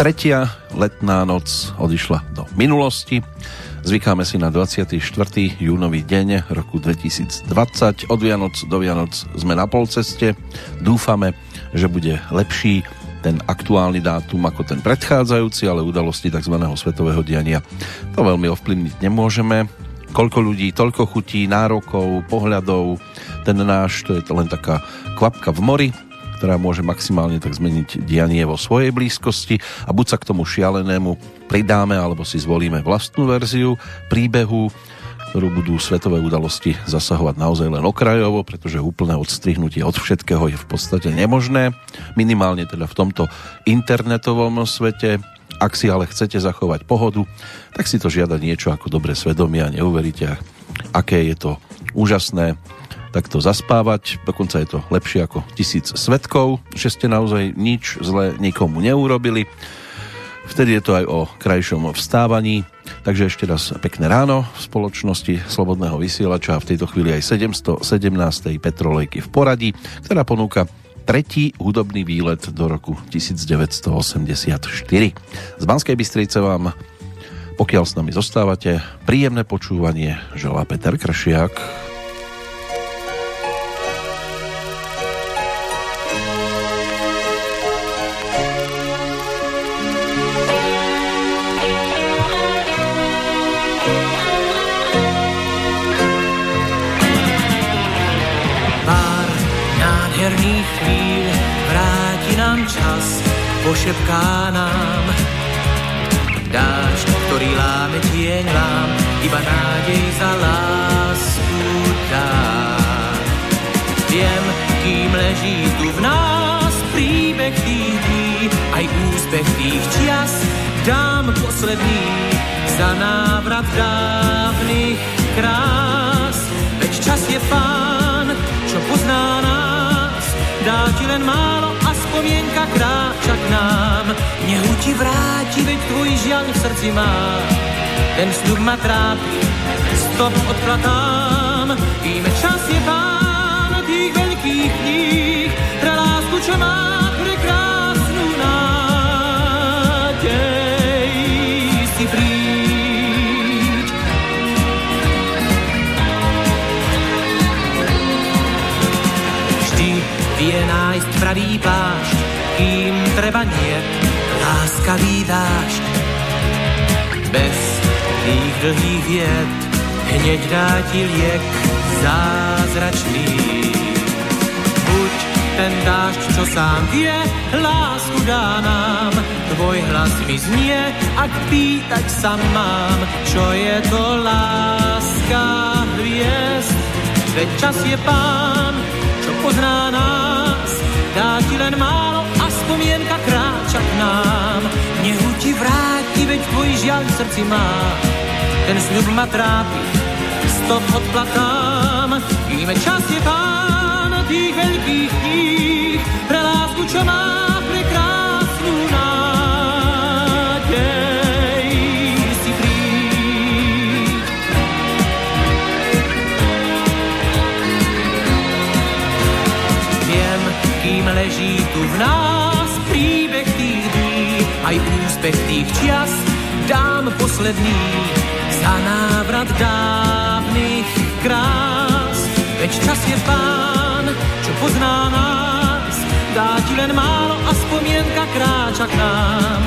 tretia letná noc odišla do minulosti. Zvykáme si na 24. júnový deň roku 2020. Od Vianoc do Vianoc sme na polceste. Dúfame, že bude lepší ten aktuálny dátum ako ten predchádzajúci, ale udalosti tzv. svetového diania to veľmi ovplyvniť nemôžeme. Koľko ľudí, toľko chutí, nárokov, pohľadov, ten náš, to je to len taká kvapka v mori, ktorá môže maximálne tak zmeniť dianie vo svojej blízkosti a buď sa k tomu šialenému pridáme, alebo si zvolíme vlastnú verziu príbehu, ktorú budú svetové udalosti zasahovať naozaj len okrajovo, pretože úplné odstrihnutie od všetkého je v podstate nemožné, minimálne teda v tomto internetovom svete. Ak si ale chcete zachovať pohodu, tak si to žiada niečo ako dobré svedomie a neuveríte, aké je to úžasné takto zaspávať. Dokonca je to lepšie ako tisíc svetkov, že ste naozaj nič zle nikomu neurobili. Vtedy je to aj o krajšom vstávaní. Takže ešte raz pekné ráno v spoločnosti Slobodného vysielača a v tejto chvíli aj 717. Petrolejky v poradí, ktorá ponúka tretí hudobný výlet do roku 1984. Z Banskej Bystrice vám, pokiaľ s nami zostávate, príjemné počúvanie želá Peter Kršiak. Pošepká nám. Dážď, ktorý láme tieň lám, iba nádej za lásku dá. Viem, kým leží tu v nás príbeh tých dní, aj úspech tých čias, dám posledný za návrat dávnych krás. Veď čas je pán, čo pozná nás, dá ti len málo spomienka kráča k nám. Nehu ti vráti, veď tvoj žiaľ v srdci má. Ten sľub ma trápi, stop odkladám. Víme, čas je pán tých veľkých kníh, pre lásku, čo má láskavý dážď. Bez tých dlhých vied hneď dá ti liek zázračný. Buď ten dážď, čo sám vie, lásku dá nám. Tvoj hlas mi znie, ak pýtať sa mám, čo je to láska hviezd. Veď čas je pán, čo pozná nás, dá ti len málo a spomienka kráča k nám. Nehu ti vráti, veď tvoj žiaľ v srdci má. Ten sľub ma trápi, stop odplatám. Kým čas je pán tých veľkých kníh, pre lásku, čo má pre krásnu nádej. Si príď. Viem, kým leží tu v nás aj úspech tých čias dám posledný za návrat dávnych krás. Veď čas je pán, čo pozná nás, dá ti len málo a spomienka kráča k nám.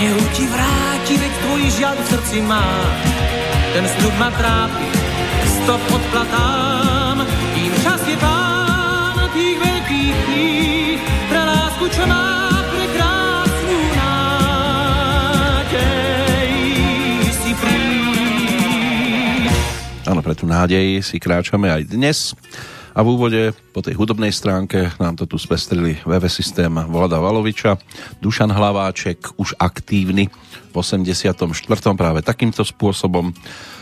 Nehu ti vráti, veď tvoj žiaľ v srdci má. Ten sľub ma trápi, stop odplatám, kým čas je pán tých veľkých kníh, pre lásku, čo má Áno, pre tú nádej si kráčame aj dnes. A v úvode po tej hudobnej stránke nám to tu spestrili VV systém Vlada Valoviča, Dušan Hlaváček, už aktívny v 84. práve takýmto spôsobom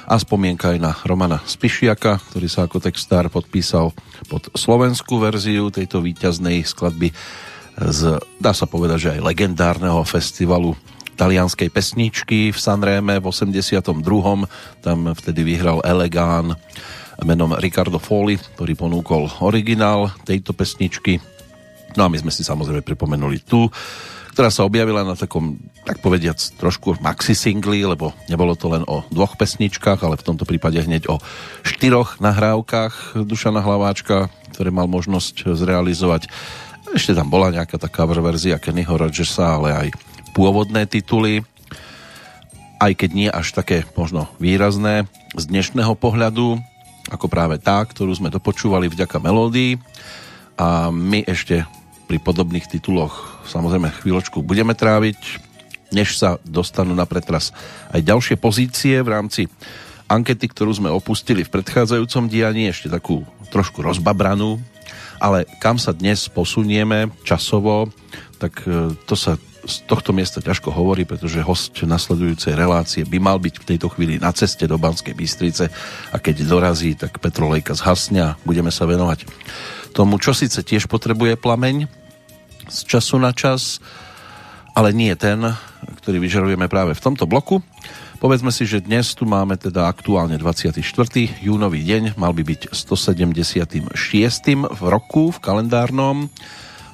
a spomienka aj na Romana Spišiaka, ktorý sa ako textár podpísal pod slovenskú verziu tejto výťaznej skladby z, dá sa povedať, že aj legendárneho festivalu talianskej pesničky v Sanreme v 82. Tam vtedy vyhral Elegán menom Ricardo Foli, ktorý ponúkol originál tejto pesničky. No a my sme si samozrejme pripomenuli tú, ktorá sa objavila na takom, tak povediac, trošku maxi singli, lebo nebolo to len o dvoch pesničkách, ale v tomto prípade hneď o štyroch nahrávkach Dušana Hlaváčka, ktoré mal možnosť zrealizovať. Ešte tam bola nejaká tá cover verzia Kennyho Rogersa, ale aj pôvodné tituly, aj keď nie až také možno výrazné z dnešného pohľadu, ako práve tá, ktorú sme dopočúvali vďaka melódii. A my ešte pri podobných tituloch samozrejme chvíľočku budeme tráviť, než sa dostanú na pretras aj ďalšie pozície v rámci ankety, ktorú sme opustili v predchádzajúcom dianí, ešte takú trošku rozbabranú, ale kam sa dnes posunieme časovo, tak e, to sa z tohto miesta ťažko hovorí, pretože host nasledujúcej relácie by mal byť v tejto chvíli na ceste do Banskej Bystrice a keď dorazí, tak petrolejka zhasne a budeme sa venovať tomu, čo síce tiež potrebuje plameň z času na čas, ale nie ten, ktorý vyžarujeme práve v tomto bloku. Povedzme si, že dnes tu máme teda aktuálne 24. júnový deň, mal by byť 176. v roku v kalendárnom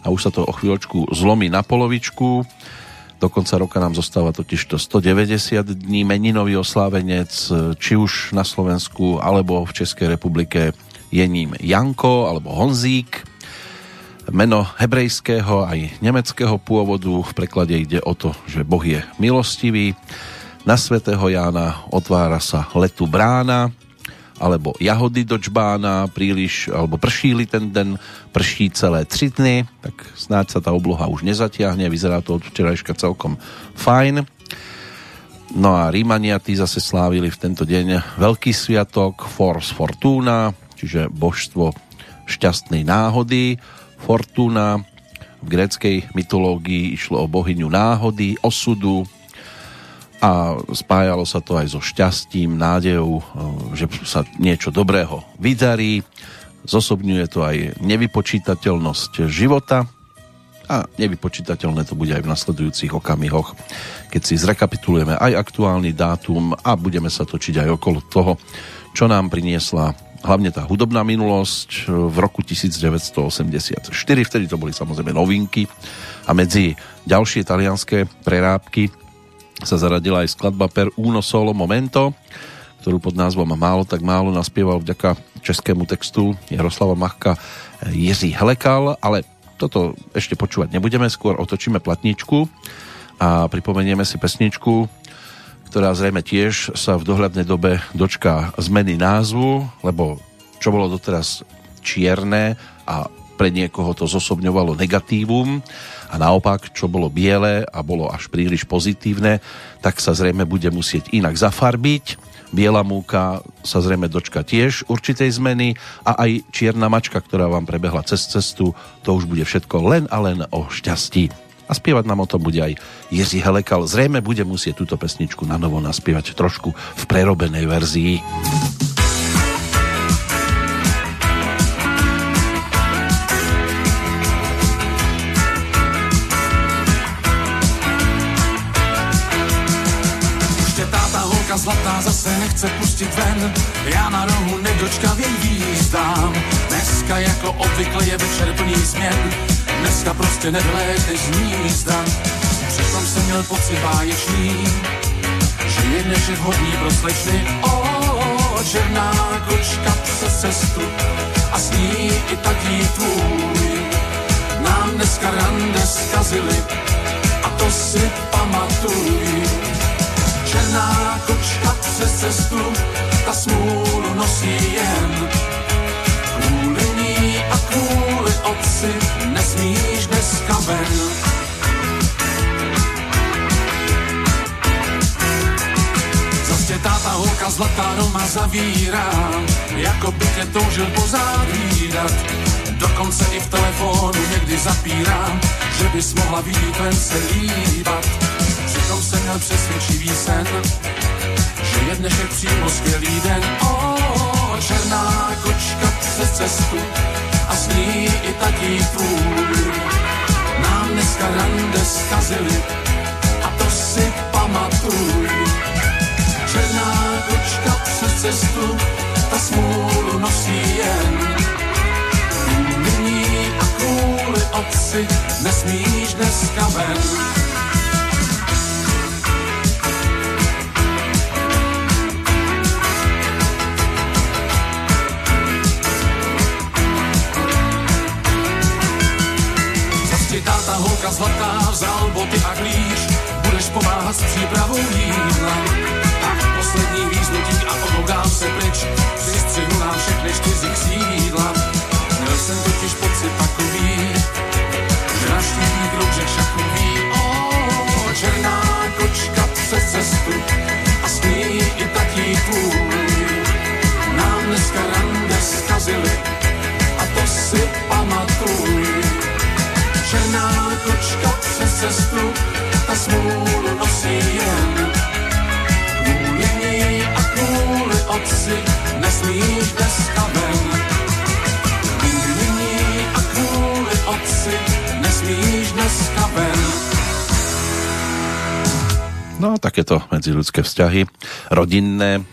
a už sa to o chvíľočku zlomí na polovičku. Do konca roka nám zostáva totiž to 190 dní meninový oslávenec, či už na Slovensku alebo v Českej republike je ním Janko alebo Honzík. Meno hebrejského aj nemeckého pôvodu. V preklade ide o to, že Boh je milostivý. Na svätého Jána otvára sa letu brána alebo jahody do čbána príliš, alebo pršíli ten den, prší celé tři dny, tak snáď sa tá obloha už nezatiahne, vyzerá to od včerajška celkom fajn. No a Rímania tí zase slávili v tento deň veľký sviatok Force Fortuna, čiže božstvo šťastnej náhody. Fortuna v gréckej mytológii išlo o bohyňu náhody, osudu a spájalo sa to aj so šťastím, nádejou, že sa niečo dobrého vydarí. Zosobňuje to aj nevypočítateľnosť života a nevypočítateľné to bude aj v nasledujúcich okamihoch, keď si zrekapitulujeme aj aktuálny dátum a budeme sa točiť aj okolo toho, čo nám priniesla hlavne tá hudobná minulosť v roku 1984. Vtedy to boli samozrejme novinky a medzi ďalšie talianské prerábky sa zaradila aj skladba Per uno solo momento, ktorú pod názvom Málo tak málo naspieval vďaka českému textu Jaroslava Machka Jiří Helekal, ale toto ešte počúvať nebudeme, skôr otočíme platničku a pripomenieme si pesničku, ktorá zrejme tiež sa v dohľadnej dobe dočká zmeny názvu, lebo čo bolo doteraz čierne a pre niekoho to zosobňovalo negatívum a naopak, čo bolo biele a bolo až príliš pozitívne, tak sa zrejme bude musieť inak zafarbiť. Biela múka sa zrejme dočka tiež určitej zmeny a aj čierna mačka, ktorá vám prebehla cez cestu, to už bude všetko len a len o šťastí a spievať nám o tom bude aj Jiří Helekal. Zrejme bude musieť túto pesničku na novo naspievať trošku v prerobenej verzii. Nechce pustit ven, já na rohu nedočkavě jízdám. Dneska jako obvykle je večer plný změn, Dneska prostě nevléteš z nízda, přitom jsem měl pocit báječný, že je dnešek hodný pro slečny. O, černá kočka přes cestu a s ní i taký tvůj. Nám dneska rande zkazili a to si pamatuj. Černá kočka přes cestu, ta smůlu nosí jen kvůli ní a kvůli otci nesmíš dneska ven. Táta holka zlatá doma zavírá, jako by tě toužil pozávídat. Dokonce i v telefonu někdy zapírám, že bys mohla vidět len se líbat. Jsem měl přesvědčivý sen, že je dnešek přímo skvělý den. O, černá kočka přes cestu, a sní i taký tvůj. Nám dneska rande zkazili a to si pamatuj. Černá kočka přes cestu, ta smůlu nosí jen. Nyní a kvůli otci nesmíš dneska ven. Holka zlatá vzal boty a klíč, budeš pomáhat s přípravou jídla. Tak poslední význutí a oboudám se pryč, přistřihnu nám všechny čtyři křídla. Měl jsem totiž pocit takový, že naštívní kroužek šachový, oh, černá kočka přes cestu a smí i tatí tvůj. Nám dneska rande zkazili kočka přes cestu, ta smůlu nosí jen. Kvůli ní a kvůli otci nesmíš dneska ven. Kvůli ní a kvůli otci nesmíš dneska ven. No, takéto medziludské vzťahy, rodinné,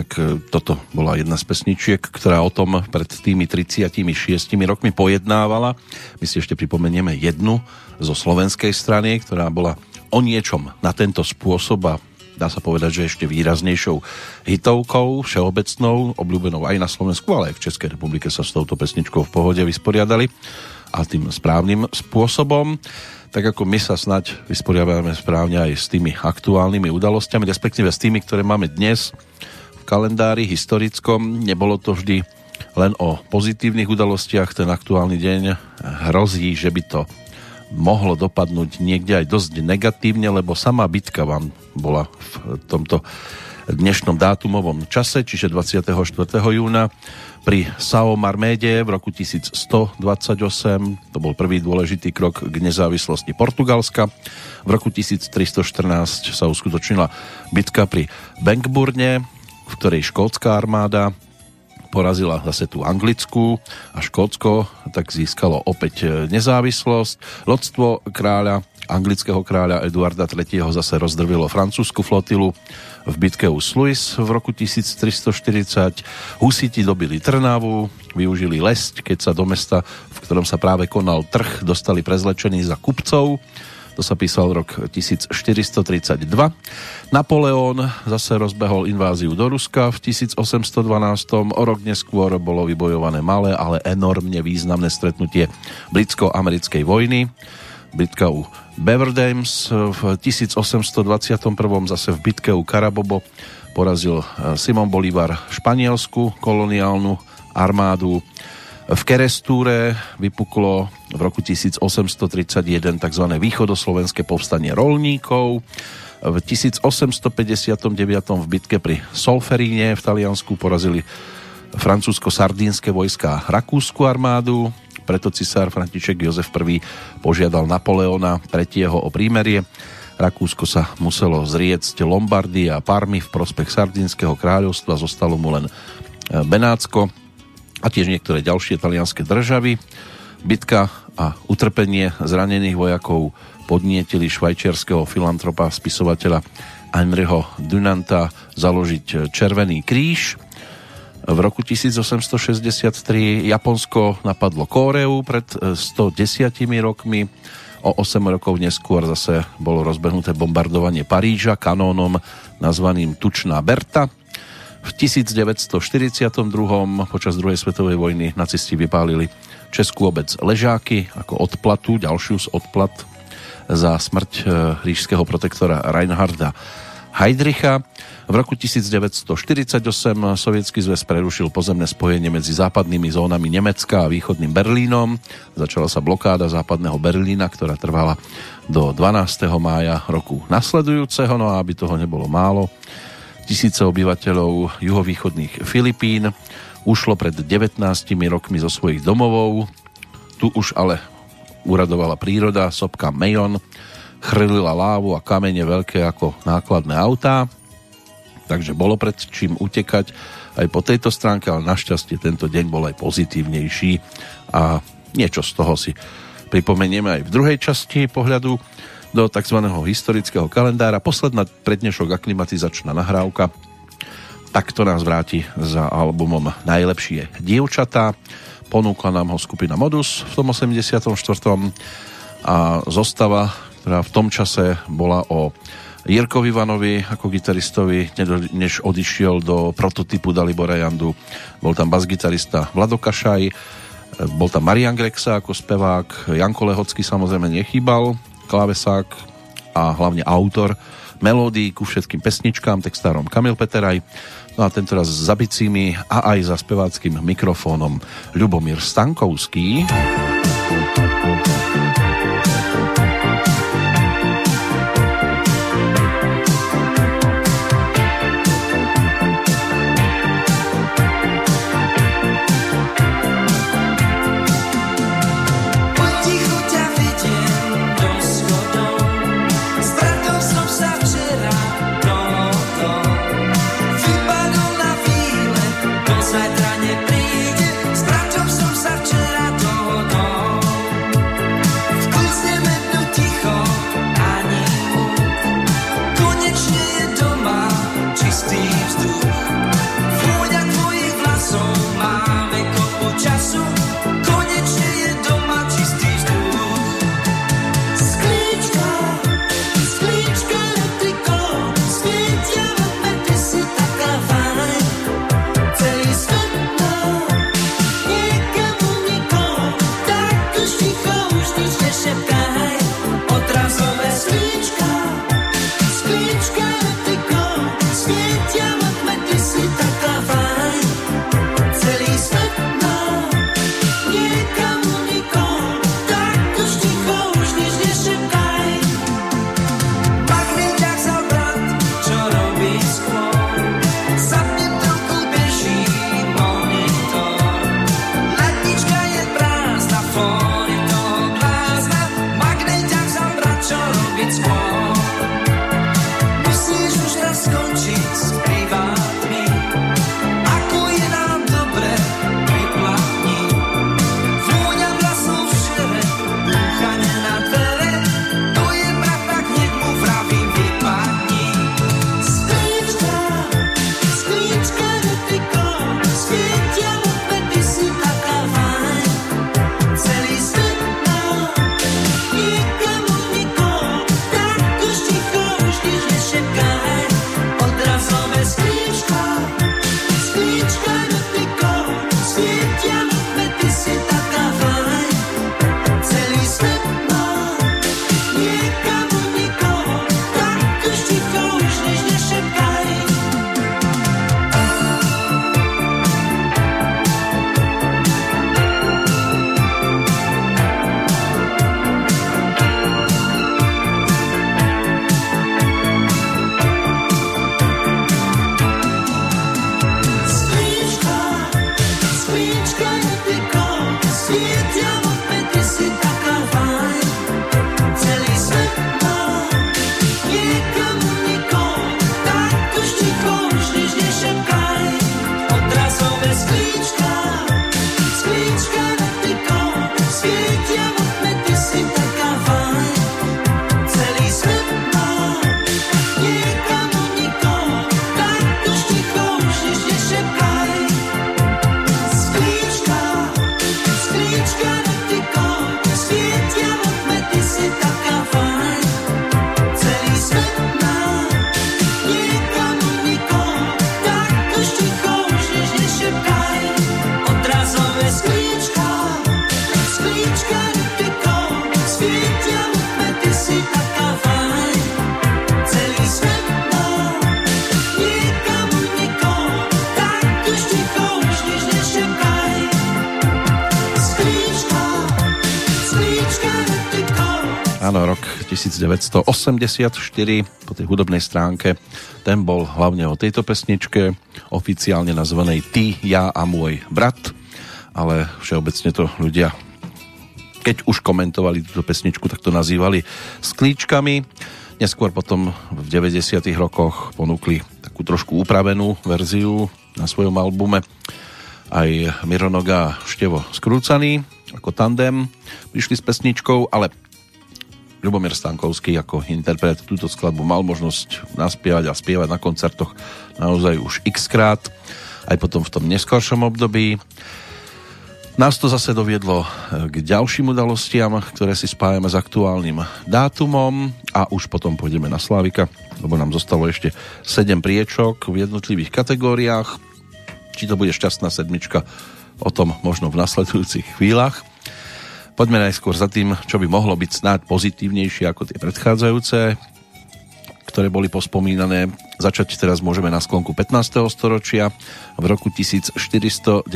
tak e, toto bola jedna z pesničiek, ktorá o tom pred tými 36 rokmi pojednávala. My si ešte pripomenieme jednu zo slovenskej strany, ktorá bola o niečom na tento spôsob a dá sa povedať, že ešte výraznejšou hitovkou, všeobecnou, obľúbenou aj na Slovensku, ale aj v Českej republike sa s touto pesničkou v pohode vysporiadali a tým správnym spôsobom. Tak ako my sa snať vysporiadame správne aj s tými aktuálnymi udalosťami, respektíve s tými, ktoré máme dnes kalendári historickom. Nebolo to vždy len o pozitívnych udalostiach. Ten aktuálny deň hrozí, že by to mohlo dopadnúť niekde aj dosť negatívne, lebo sama bitka vám bola v tomto dnešnom dátumovom čase, čiže 24. júna pri Sao Marméde v roku 1128. To bol prvý dôležitý krok k nezávislosti Portugalska. V roku 1314 sa uskutočnila bitka pri Bankburne, v ktorej škótska armáda porazila zase tú anglickú a Škótsko tak získalo opäť nezávislosť. Lodstvo kráľa, anglického kráľa Eduarda III. zase rozdrvilo francúzsku flotilu v bitke u Sluis v roku 1340. Husiti dobili Trnavu, využili lesť, keď sa do mesta, v ktorom sa práve konal trh, dostali prezlečení za kupcov to sa písal rok 1432. Napoleon zase rozbehol inváziu do Ruska v 1812. O rok neskôr bolo vybojované malé, ale enormne významné stretnutie britsko-americkej vojny. Bitka u Bever Dames v 1821. zase v bitke u Karabobo porazil eh, Simon Bolívar španielsku koloniálnu armádu v Kerestúre vypuklo v roku 1831 tzv. východoslovenské povstanie rolníkov. V 1859 v bitke pri Solferíne v Taliansku porazili francúzsko-sardínske vojska Rakúsku armádu, preto cisár František Jozef I požiadal Napoleona III. o prímerie. Rakúsko sa muselo zriecť Lombardy a Parmy v prospech Sardínskeho kráľovstva, zostalo mu len Benátsko a tiež niektoré ďalšie talianské državy. Bitka a utrpenie zranených vojakov podnietili švajčiarského filantropa spisovateľa Heinricho Dunanta založiť Červený kríž. V roku 1863 Japonsko napadlo Kóreu pred 110 rokmi. O 8 rokov neskôr zase bolo rozbehnuté bombardovanie Paríža kanónom nazvaným Tučná Berta. V 1942. počas druhej svetovej vojny nacisti vypálili Českú obec Ležáky ako odplatu, ďalšiu z odplat za smrť e, ríšského protektora Reinharda Heydricha. V roku 1948 sovietský zväz prerušil pozemné spojenie medzi západnými zónami Nemecka a východným Berlínom. Začala sa blokáda západného Berlína, ktorá trvala do 12. mája roku nasledujúceho. No a aby toho nebolo málo, Tisíce obyvateľov juhovýchodných Filipín. Ušlo pred 19 rokmi zo svojich domovov. Tu už ale uradovala príroda, sopka Mejon chrlila lávu a kamene veľké ako nákladné autá, takže bolo pred čím utekať aj po tejto stránke, ale našťastie tento deň bol aj pozitívnejší. A niečo z toho si pripomenieme aj v druhej časti pohľadu do tzv. historického kalendára. Posledná prednešok aklimatizačná nahrávka takto nás vráti za albumom Najlepšie dievčatá. Ponúkla nám ho skupina Modus v tom 84. a zostava, ktorá v tom čase bola o Jirkovi Ivanovi ako gitaristovi, než odišiel do prototypu Dalibora Jandu. Bol tam basgitarista Vlado Kašaj, bol tam Marian Grexa ako spevák, Janko Lehocký samozrejme nechýbal, klávesák a hlavne autor melódií ku všetkým pesničkám, textárom Kamil Peteraj, no a tento raz za bicími a aj za speváckým mikrofónom Ľubomír Stankovský. Áno, 1984 po tej hudobnej stránke. Ten bol hlavne o tejto pesničke, oficiálne nazvanej Ty, ja a môj brat, ale všeobecne to ľudia keď už komentovali túto pesničku, tak to nazývali sklíčkami. Neskôr potom v 90 rokoch ponúkli takú trošku upravenú verziu na svojom albume aj Mironoga Števo Skrúcaný ako tandem prišli s pesničkou, ale Ľubomír Stankovský ako interpret túto skladbu mal možnosť naspievať a spievať na koncertoch naozaj už x krát, aj potom v tom neskoršom období. Nás to zase doviedlo k ďalším udalostiam, ktoré si spájame s aktuálnym dátumom a už potom pôjdeme na Slávika, lebo nám zostalo ešte 7 priečok v jednotlivých kategóriách. Či to bude šťastná sedmička, o tom možno v nasledujúcich chvíľach. Poďme najskôr za tým, čo by mohlo byť snáď pozitívnejšie ako tie predchádzajúce, ktoré boli pospomínané. Začať teraz môžeme na sklonku 15. storočia. V roku 1497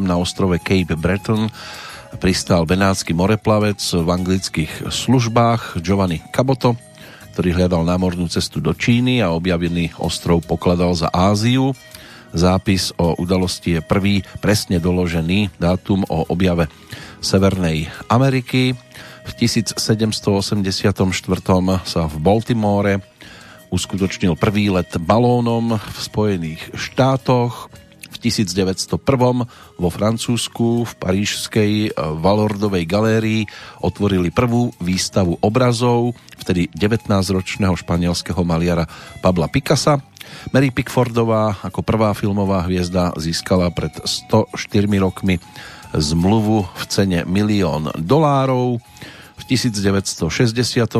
na ostrove Cape Breton pristál benátsky moreplavec v anglických službách Giovanni Caboto, ktorý hľadal námornú cestu do Číny a objavený ostrov pokladal za Áziu. Zápis o udalosti je prvý presne doložený dátum o objave Severnej Ameriky. V 1784 sa v Baltimore uskutočnil prvý let balónom v Spojených štátoch. V 1901 vo Francúzsku v parížskej Valordovej galérii otvorili prvú výstavu obrazov vtedy 19-ročného španielského maliara Pabla Picasa. Mary Pickfordová ako prvá filmová hviezda získala pred 104 rokmi zmluvu v cene milión dolárov. V 1968.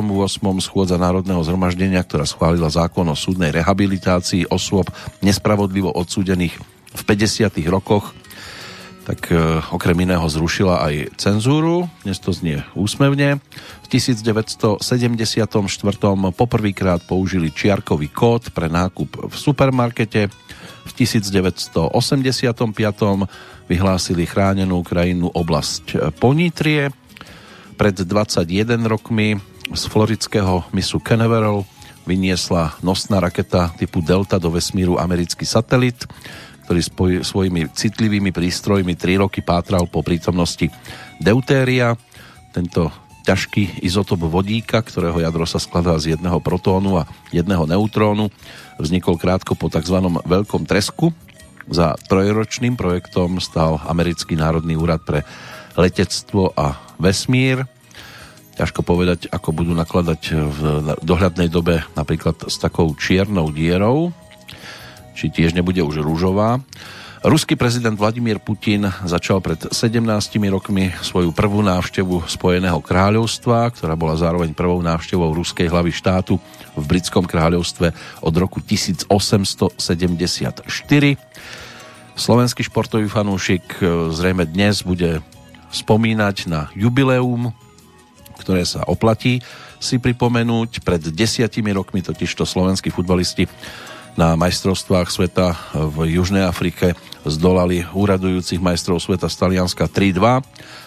schôdza Národného zhromaždenia, ktorá schválila zákon o súdnej rehabilitácii osôb nespravodlivo odsúdených v 50. rokoch, tak e, okrem iného zrušila aj cenzúru, dnes to znie úsmevne. V 1974. poprvýkrát použili čiarkový kód pre nákup v supermarkete. V 1985. vyhlásili chránenú krajinu oblasť Ponitrie pred 21 rokmi z floridského misu Canaveral vyniesla nosná raketa typu Delta do vesmíru americký satelit, ktorý spoj, svojimi citlivými prístrojmi 3 roky pátral po prítomnosti deutéria. Tento ťažký izotop vodíka, ktorého jadro sa skladá z jedného protónu a jedného neutrónu, vznikol krátko po tzv. veľkom tresku. Za trojročným projektom stal Americký národný úrad pre letectvo a vesmír. Ťažko povedať, ako budú nakladať v dohľadnej dobe napríklad s takou čiernou dierou, či tiež nebude už rúžová. Ruský prezident Vladimír Putin začal pred 17 rokmi svoju prvú návštevu Spojeného kráľovstva, ktorá bola zároveň prvou návštevou ruskej hlavy štátu v britskom kráľovstve od roku 1874. Slovenský športový fanúšik zrejme dnes bude spomínať na jubileum, ktoré sa oplatí si pripomenúť. Pred desiatimi rokmi totižto slovenskí futbalisti na majstrovstvách sveta v Južnej Afrike zdolali úradujúcich majstrov sveta z Talianska 3-2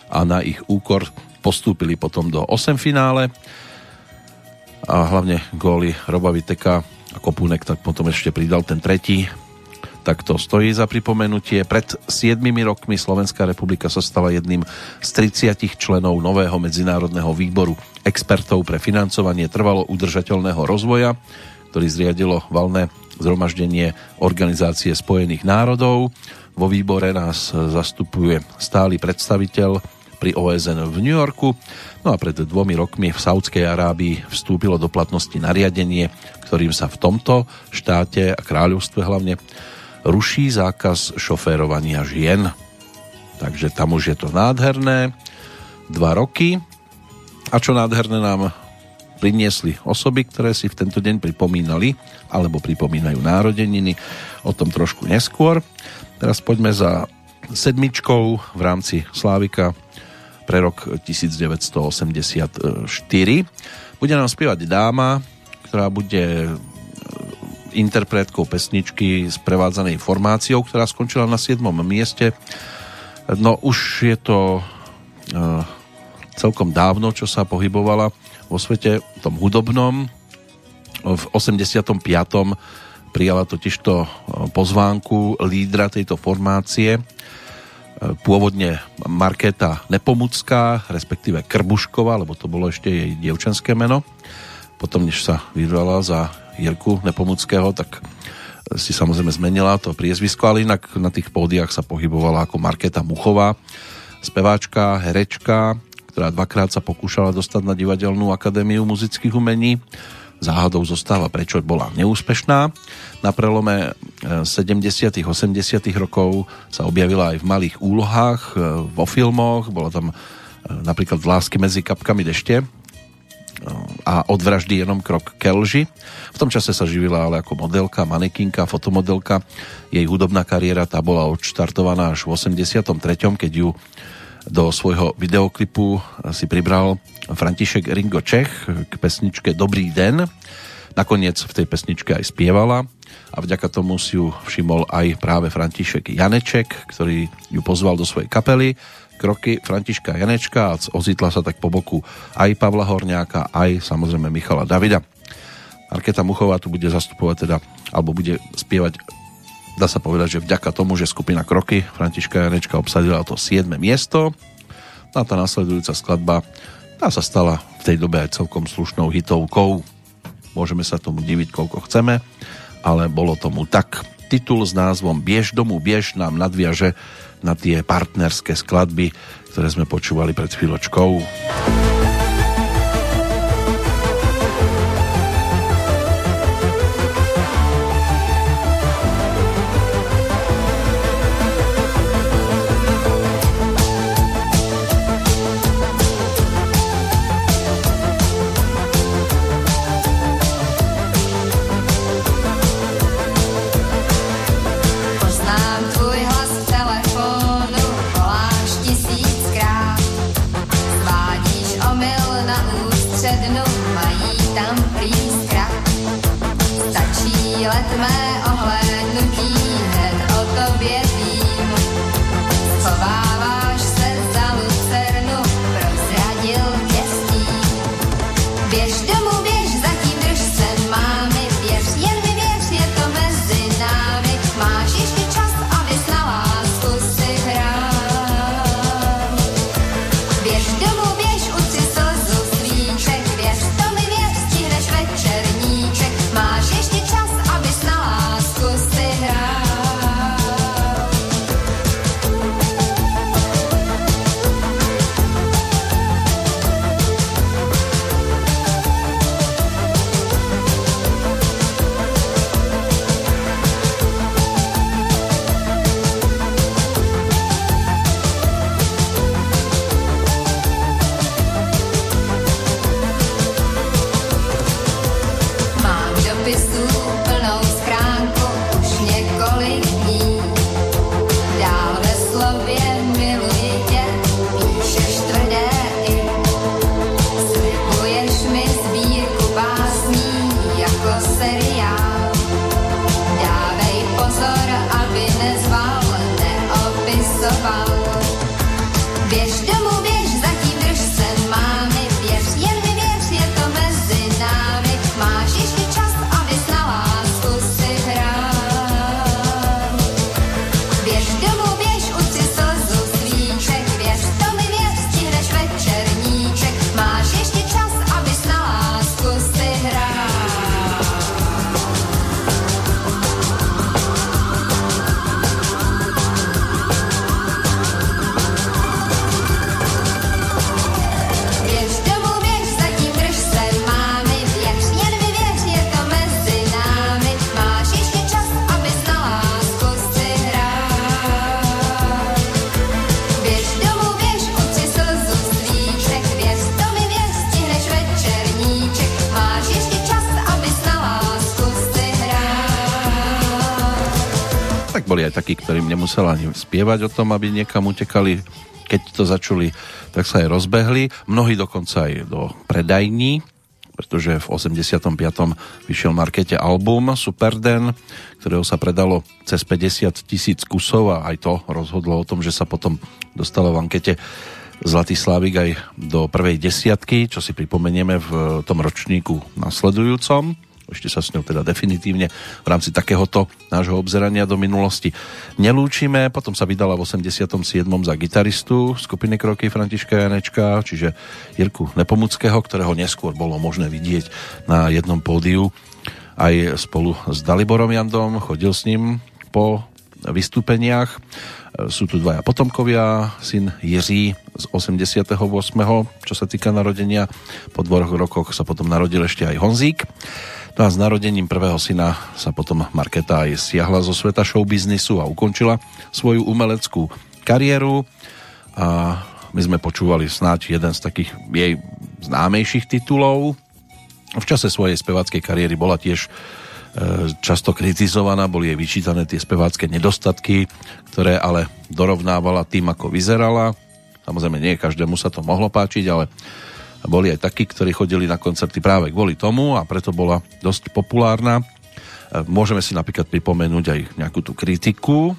a na ich úkor postúpili potom do 8 finále a hlavne góly Roba Viteka a Kopúnek tak potom ešte pridal ten tretí tak to stojí za pripomenutie. Pred 7 rokmi Slovenská republika sa stala jedným z 30 členov nového medzinárodného výboru expertov pre financovanie trvalo udržateľného rozvoja, ktorý zriadilo valné zhromaždenie Organizácie spojených národov. Vo výbore nás zastupuje stály predstaviteľ pri OSN v New Yorku. No a pred dvomi rokmi v Saudskej Arábii vstúpilo do platnosti nariadenie, ktorým sa v tomto štáte a kráľovstve hlavne ruší zákaz šoférovania žien. Takže tam už je to nádherné. Dva roky. A čo nádherné nám priniesli osoby, ktoré si v tento deň pripomínali alebo pripomínajú národeniny. O tom trošku neskôr. Teraz poďme za sedmičkou v rámci Slávika pre rok 1984. Bude nám spievať dáma, ktorá bude interpretkou pesničky s prevádzanej formáciou, ktorá skončila na 7. mieste. No už je to uh, celkom dávno, čo sa pohybovala vo svete tom hudobnom. V 85. prijala totižto e, pozvánku lídra tejto formácie, e, pôvodne Markéta Nepomucká, respektíve Krbušková, lebo to bolo ešte jej dievčenské meno. Potom, než sa vydala za Jirku Nepomuckého, tak si samozrejme zmenila to priezvisko, ale inak na tých pódiach sa pohybovala ako Marketa Muchová, speváčka, herečka, ktorá dvakrát sa pokúšala dostať na Divadelnú akadémiu muzických umení. záhadou zostáva, prečo bola neúspešná. Na prelome 70. 80. rokov sa objavila aj v malých úlohách, vo filmoch, bola tam napríklad Lásky medzi kapkami dešte a od vraždy jenom krok kelži. V tom čase sa živila ale ako modelka, manekinka, fotomodelka. Jej hudobná kariéra tá bola odštartovaná až v 83., keď ju do svojho videoklipu si pribral František Ringo Čech k pesničke Dobrý den. Nakoniec v tej pesničke aj spievala a vďaka tomu si ju všimol aj práve František Janeček, ktorý ju pozval do svojej kapely kroky Františka Janečka a ozitla sa tak po boku aj Pavla Horňáka, aj samozrejme Michala Davida. Arketa Muchová tu bude zastupovať teda, alebo bude spievať dá sa povedať, že vďaka tomu, že skupina Kroky Františka Janečka obsadila to 7. miesto, a tá nasledujúca skladba tá sa stala v tej dobe aj celkom slušnou hitovkou. Môžeme sa tomu diviť, koľko chceme, ale bolo tomu tak. Titul s názvom Biež domu, biež nám nadviaže na tie partnerské skladby, ktoré sme počúvali pred chvíľočkou. Nemusela ani spievať o tom, aby niekam utekali. Keď to začuli, tak sa aj rozbehli. Mnohí dokonca aj do predajní, pretože v 85. vyšiel Markete album Superden, ktorého sa predalo cez 50 tisíc kusov a aj to rozhodlo o tom, že sa potom dostalo v ankete Zlatý Slávik aj do prvej desiatky, čo si pripomenieme v tom ročníku nasledujúcom ešte sa s ňou teda definitívne v rámci takéhoto nášho obzerania do minulosti nelúčime. Potom sa vydala v 87. za gitaristu skupiny Kroky Františka Janečka, čiže Jirku Nepomuckého, ktorého neskôr bolo možné vidieť na jednom pódiu aj spolu s Daliborom Jandom, chodil s ním po vystúpeniach. Sú tu dvaja potomkovia, syn Jiří z 88. čo sa týka narodenia. Po dvoch rokoch sa potom narodil ešte aj Honzík. No a s narodením prvého syna sa potom Marketa aj siahla zo sveta showbiznisu a ukončila svoju umeleckú kariéru. A my sme počúvali snáď jeden z takých jej známejších titulov. V čase svojej speváckej kariéry bola tiež E, často kritizovaná, boli jej vyčítané tie spevácké nedostatky, ktoré ale dorovnávala tým, ako vyzerala. Samozrejme, nie každému sa to mohlo páčiť, ale boli aj takí, ktorí chodili na koncerty práve kvôli tomu a preto bola dosť populárna. E, môžeme si napríklad pripomenúť aj nejakú tú kritiku.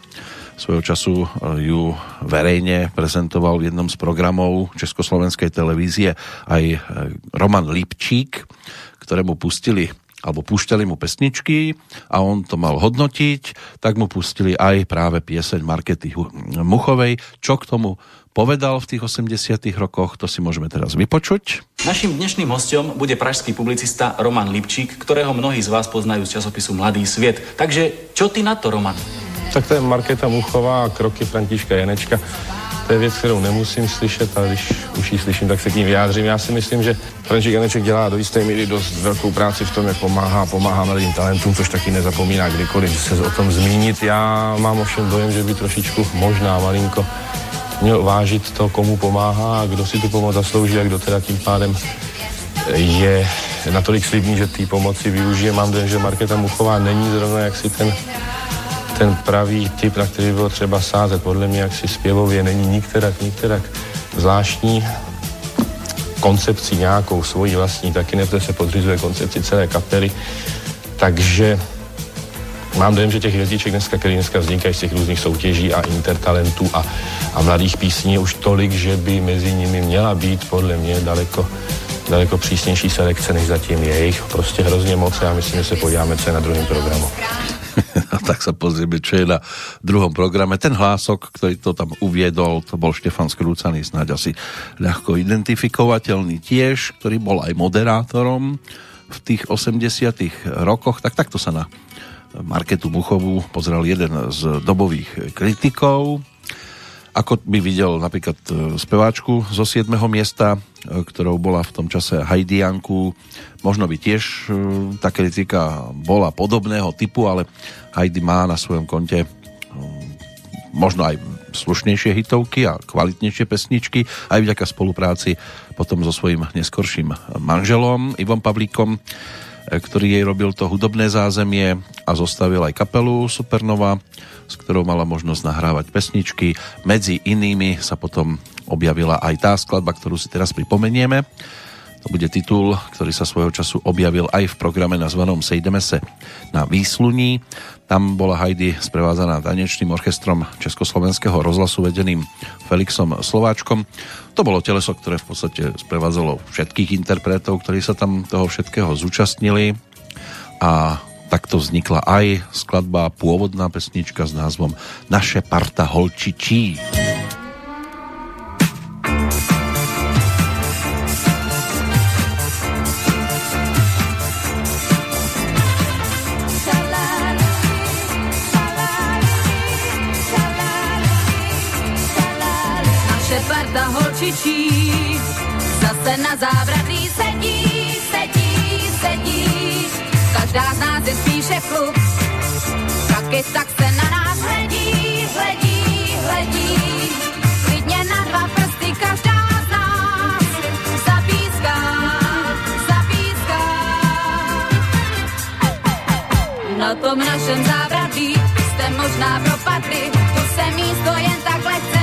Svojho času e, ju verejne prezentoval v jednom z programov Československej televízie aj Roman Lipčík, ktorému pustili alebo púšťali mu pesničky a on to mal hodnotiť, tak mu pustili aj práve pieseň Markety Muchovej. Čo k tomu povedal v tých 80 rokoch, to si môžeme teraz vypočuť. Našim dnešným hostom bude pražský publicista Roman Lipčík, ktorého mnohí z vás poznajú z časopisu Mladý sviet. Takže čo ty na to, Roman? Tak to je Marketa Muchová a kroky Františka Janečka. To je věc, kterou nemusím slyšet, ale když už ji slyším, tak se k ní vyjádřím. Já si myslím, že František Janeček dělá do jisté míry dost velkou práci v tom, jak pomáhá, pomáhá mladým talentům, což taky nezapomíná kdykoliv se o tom zmínit. Já mám ovšem dojem, že by trošičku možná malinko měl vážit to, komu pomáhá a kdo si tu pomoc zaslouží a kdo teda tím pádem je natolik slibný, že té pomoci využije. Mám dojem, že Marketa Muchová není zrovna jaksi ten ten pravý typ, na který bylo třeba sázet. Podle mě, jak si zpěvově není nikterak, nikterak zvláštní koncepci nějakou svoji vlastní, taky ne, se podřizuje koncepci celé kapely. Takže mám dojem, že těch hvězdiček dneska, které dneska vznikají z těch různých soutěží a intertalentů a, a mladých písní je už tolik, že by mezi nimi měla být podle mě daleko daleko přísnější selekce, než zatím je jich prostě hrozně moc a myslím, že se podíváme, co je na druhém programu. tak sa pozrieme, čo je na druhom programe. Ten hlások, ktorý to tam uviedol, to bol Štefan Skrúcaný, snáď asi ľahko identifikovateľný tiež, ktorý bol aj moderátorom v tých 80 rokoch, tak takto sa na Marketu Muchovú pozrel jeden z dobových kritikov, ako by videl napríklad e, speváčku zo 7. miesta, e, ktorou bola v tom čase Haidianku. Možno by tiež e, tá kritika bola podobného typu, ale Heidi má na svojom konte možno aj slušnejšie hitovky a kvalitnejšie pesničky, aj vďaka spolupráci potom so svojím neskorším manželom Ivom Pavlíkom, ktorý jej robil to hudobné zázemie a zostavil aj kapelu Supernova s ktorou mala možnosť nahrávať pesničky. Medzi inými sa potom objavila aj tá skladba, ktorú si teraz pripomenieme. To bude titul, ktorý sa svojho času objavil aj v programe nazvanom Sejdeme se na výsluní. Tam bola Heidi sprevádzaná tanečným orchestrom Československého rozhlasu vedeným Felixom Slováčkom. To bolo teleso, ktoré v podstate sprevádzalo všetkých interpretov, ktorí sa tam toho všetkého zúčastnili a takto vznikla aj skladba, pôvodná pesnička s názvom Naše parta holčičí. Holčičí zase na závratý sedí Každá z nás je spíše kluk, taky tak se na nás hledí, hledí, hledí. Klidně na dva prsty každá z nás zapíská, zapíská. Na tom našem závratí jste možná propadli, tu se místo jen tak lehce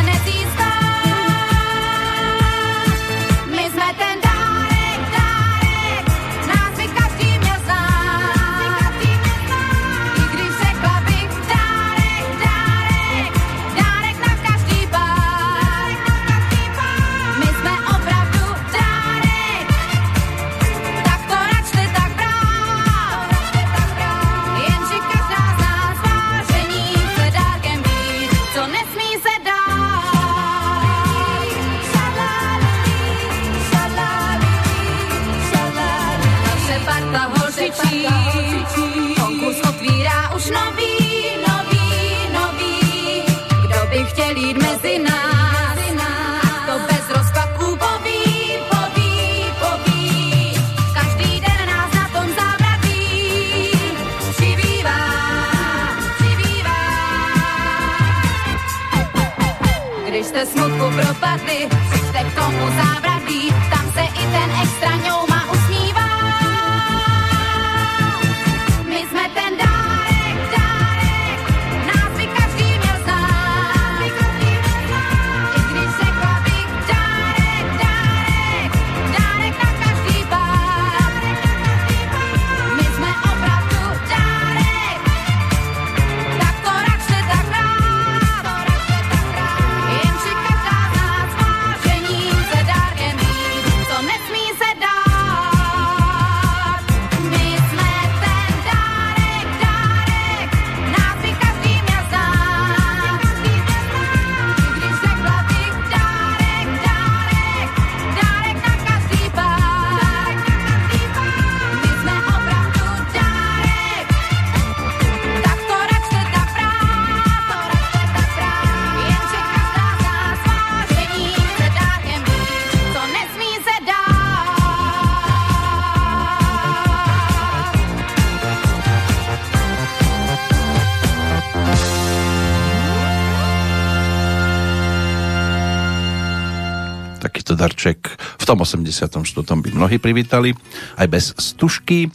Takýto darček v tom 84. by mnohí privítali, aj bez stužky.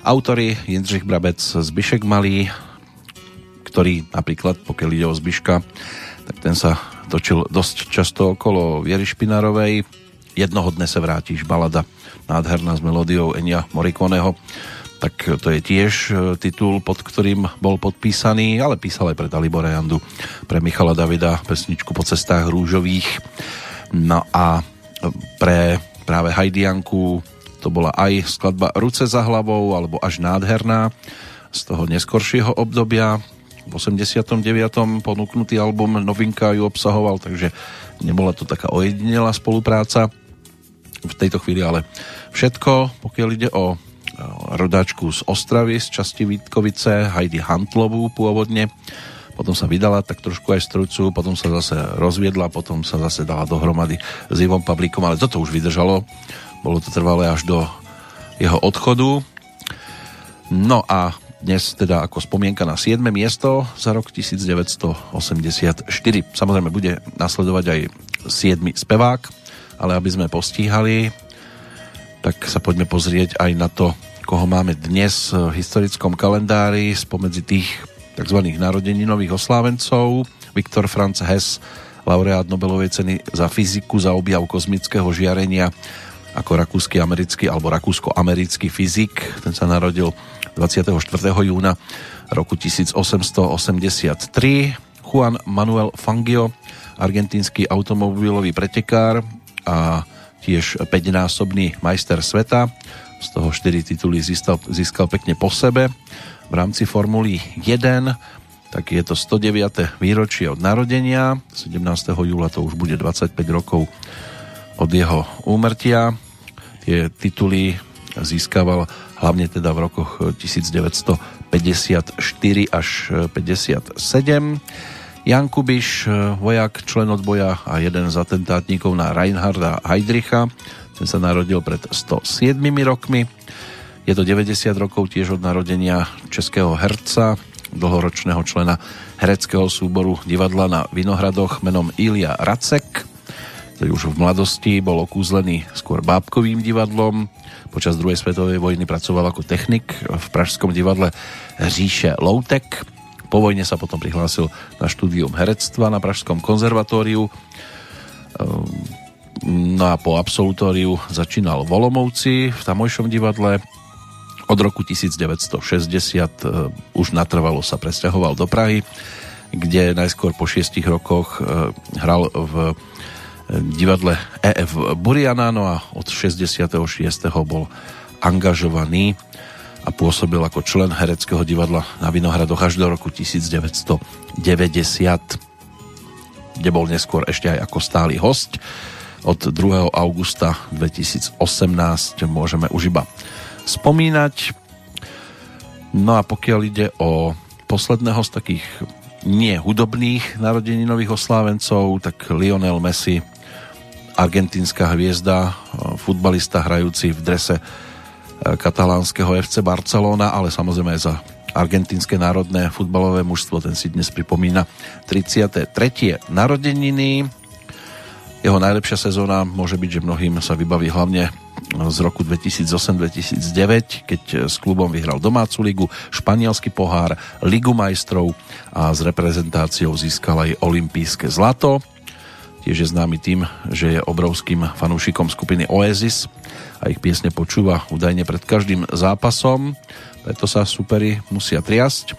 Autory Jindřich Brabec, Zbyšek Malý, ktorý napríklad, pokiaľ ide o Zbyška, tak ten sa točil dosť často okolo Viery Špinárovej. Jednoho dne sa vrátiš, balada nádherná s melódiou Enia Morikoneho. Tak to je tiež e, titul, pod ktorým bol podpísaný, ale písal aj pre Dalibora Jandu, pre Michala Davida pesničku po cestách rúžových. No a pre práve Hajdianku to bola aj skladba Ruce za hlavou, alebo až nádherná z toho neskoršieho obdobia. V 89. ponúknutý album novinka ju obsahoval, takže nebola to taká ojedinelá spolupráca. V tejto chvíli ale všetko, pokiaľ ide o rodáčku z Ostravy, z časti Vítkovice, Heidi Hantlovú pôvodne, potom sa vydala tak trošku aj strucu, potom sa zase rozviedla, potom sa zase dala dohromady s Ivom Pavlíkom, ale toto už vydržalo, bolo to trvalé až do jeho odchodu. No a dnes teda ako spomienka na 7. miesto za rok 1984. Samozrejme bude nasledovať aj 7. spevák, ale aby sme postíhali, tak sa poďme pozrieť aj na to, koho máme dnes v historickom kalendári spomedzi tých tzv. narodeninových oslávencov. Viktor Franz Hess, laureát Nobelovej ceny za fyziku za objav kozmického žiarenia ako rakúsky americký alebo rakúsko-americký fyzik. Ten sa narodil 24. júna roku 1883. Juan Manuel Fangio, argentínsky automobilový pretekár a tiež 5-násobný majster sveta. Z toho 4 tituly získal, získal pekne po sebe. V rámci Formuly 1 tak je to 109. výročie od narodenia. 17. júla to už bude 25 rokov od jeho úmrtia. Tie tituly získaval hlavne teda v rokoch 1954 až 57. Jan Kubiš, vojak, člen odboja a jeden z atentátníkov na Reinharda Heydricha. Ten sa narodil pred 107 rokmi. Je to 90 rokov tiež od narodenia českého herca, dlhoročného člena hereckého súboru divadla na Vinohradoch menom Ilia Racek, ktorý už v mladosti bol okúzlený skôr bábkovým divadlom. Počas druhej svetovej vojny pracoval ako technik v pražskom divadle Říše Loutek. Po vojne sa potom prihlásil na štúdium herectva na Pražskom konzervatóriu. No a po absolutóriu začínal v v tamojšom divadle od roku 1960 uh, už natrvalo sa presťahoval do Prahy, kde najskôr po šiestich rokoch uh, hral v divadle EF Buriana, no a od 66. bol angažovaný a pôsobil ako člen hereckého divadla na Vinohradoch až do roku 1990, kde bol neskôr ešte aj ako stály host. Od 2. augusta 2018 môžeme už iba spomínať. No a pokiaľ ide o posledného z takých nie hudobných narodeninových oslávencov, tak Lionel Messi, argentínska hviezda, futbalista hrajúci v drese katalánskeho FC Barcelona, ale samozrejme aj za argentínske národné futbalové mužstvo, ten si dnes pripomína 33. narodeniny. Jeho najlepšia sezóna môže byť, že mnohým sa vybaví hlavne z roku 2008-2009, keď s klubom vyhral domácu ligu, španielský pohár, ligu majstrov a s reprezentáciou získal aj olympijské zlato. Tiež je známy tým, že je obrovským fanúšikom skupiny Oasis a ich piesne počúva údajne pred každým zápasom, preto sa superi musia triasť.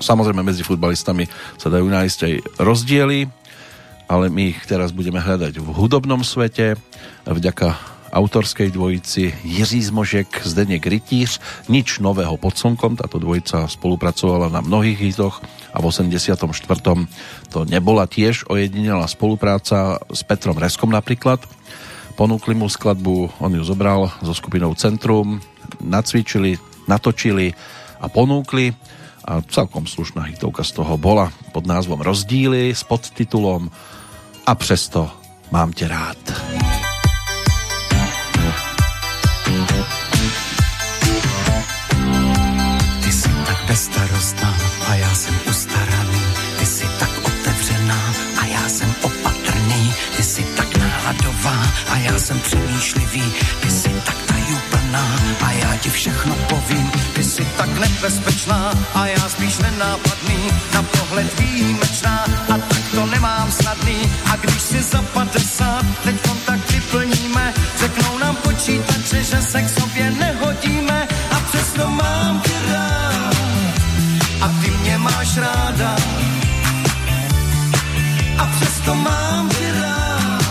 Samozrejme medzi futbalistami sa dajú nájsť aj rozdiely, ale my ich teraz budeme hľadať v hudobnom svete vďaka autorskej dvojici Jiří Zmožek, Zdeněk Rytíř. Nič nového pod slnkom, táto dvojica spolupracovala na mnohých hitoch a v 84. to nebola tiež ojedinelá spolupráca s Petrom Reskom napríklad. Ponúkli mu skladbu, on ju zobral so skupinou Centrum, nacvičili, natočili a ponúkli a celkom slušná hitovka z toho bola pod názvom Rozdíly s podtitulom a přesto mám tě rád. Ty jsi tak bezstarostná a já jsem ustaraný. Ty jsi tak otevřená a já jsem opatrný. Ty jsi tak náladová a já jsem přemýšlivý. Ty jsi tak a já ti všechno povím. Ty jsi tak nebezpečná a já spíš nenápadný. Na pohled výjimečná a tak to nemám snadný. A když si za 50, teď kontakt vyplníme, řeknou nám počítače, že se k sobě nehodíme a přesto mám tě rád a ty mě máš ráda a přesto mám tě rád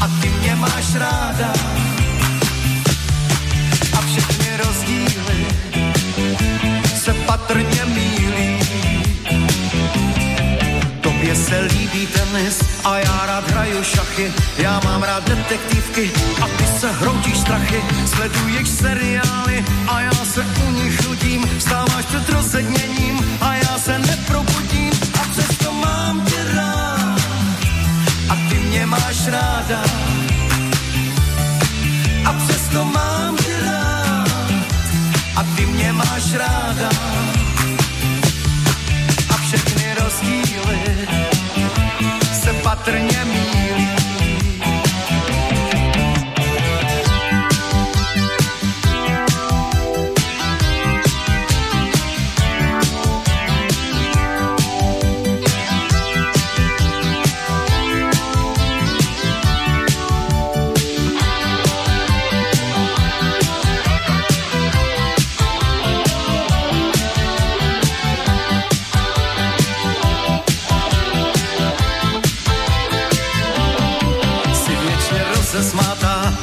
a ty mě máš ráda patrně mílí Tobě se líbí tenis a já rád hraju šachy. Já mám rád detektivky a ty se hroutíš strachy. Sleduješ seriály a já se u nich nudím. Vstáváš před rozedněním a já se neprobudím. A přesto mám tě rád a ty mě máš ráda. A přesto mám tě rád a ty mě máš ráda se patrně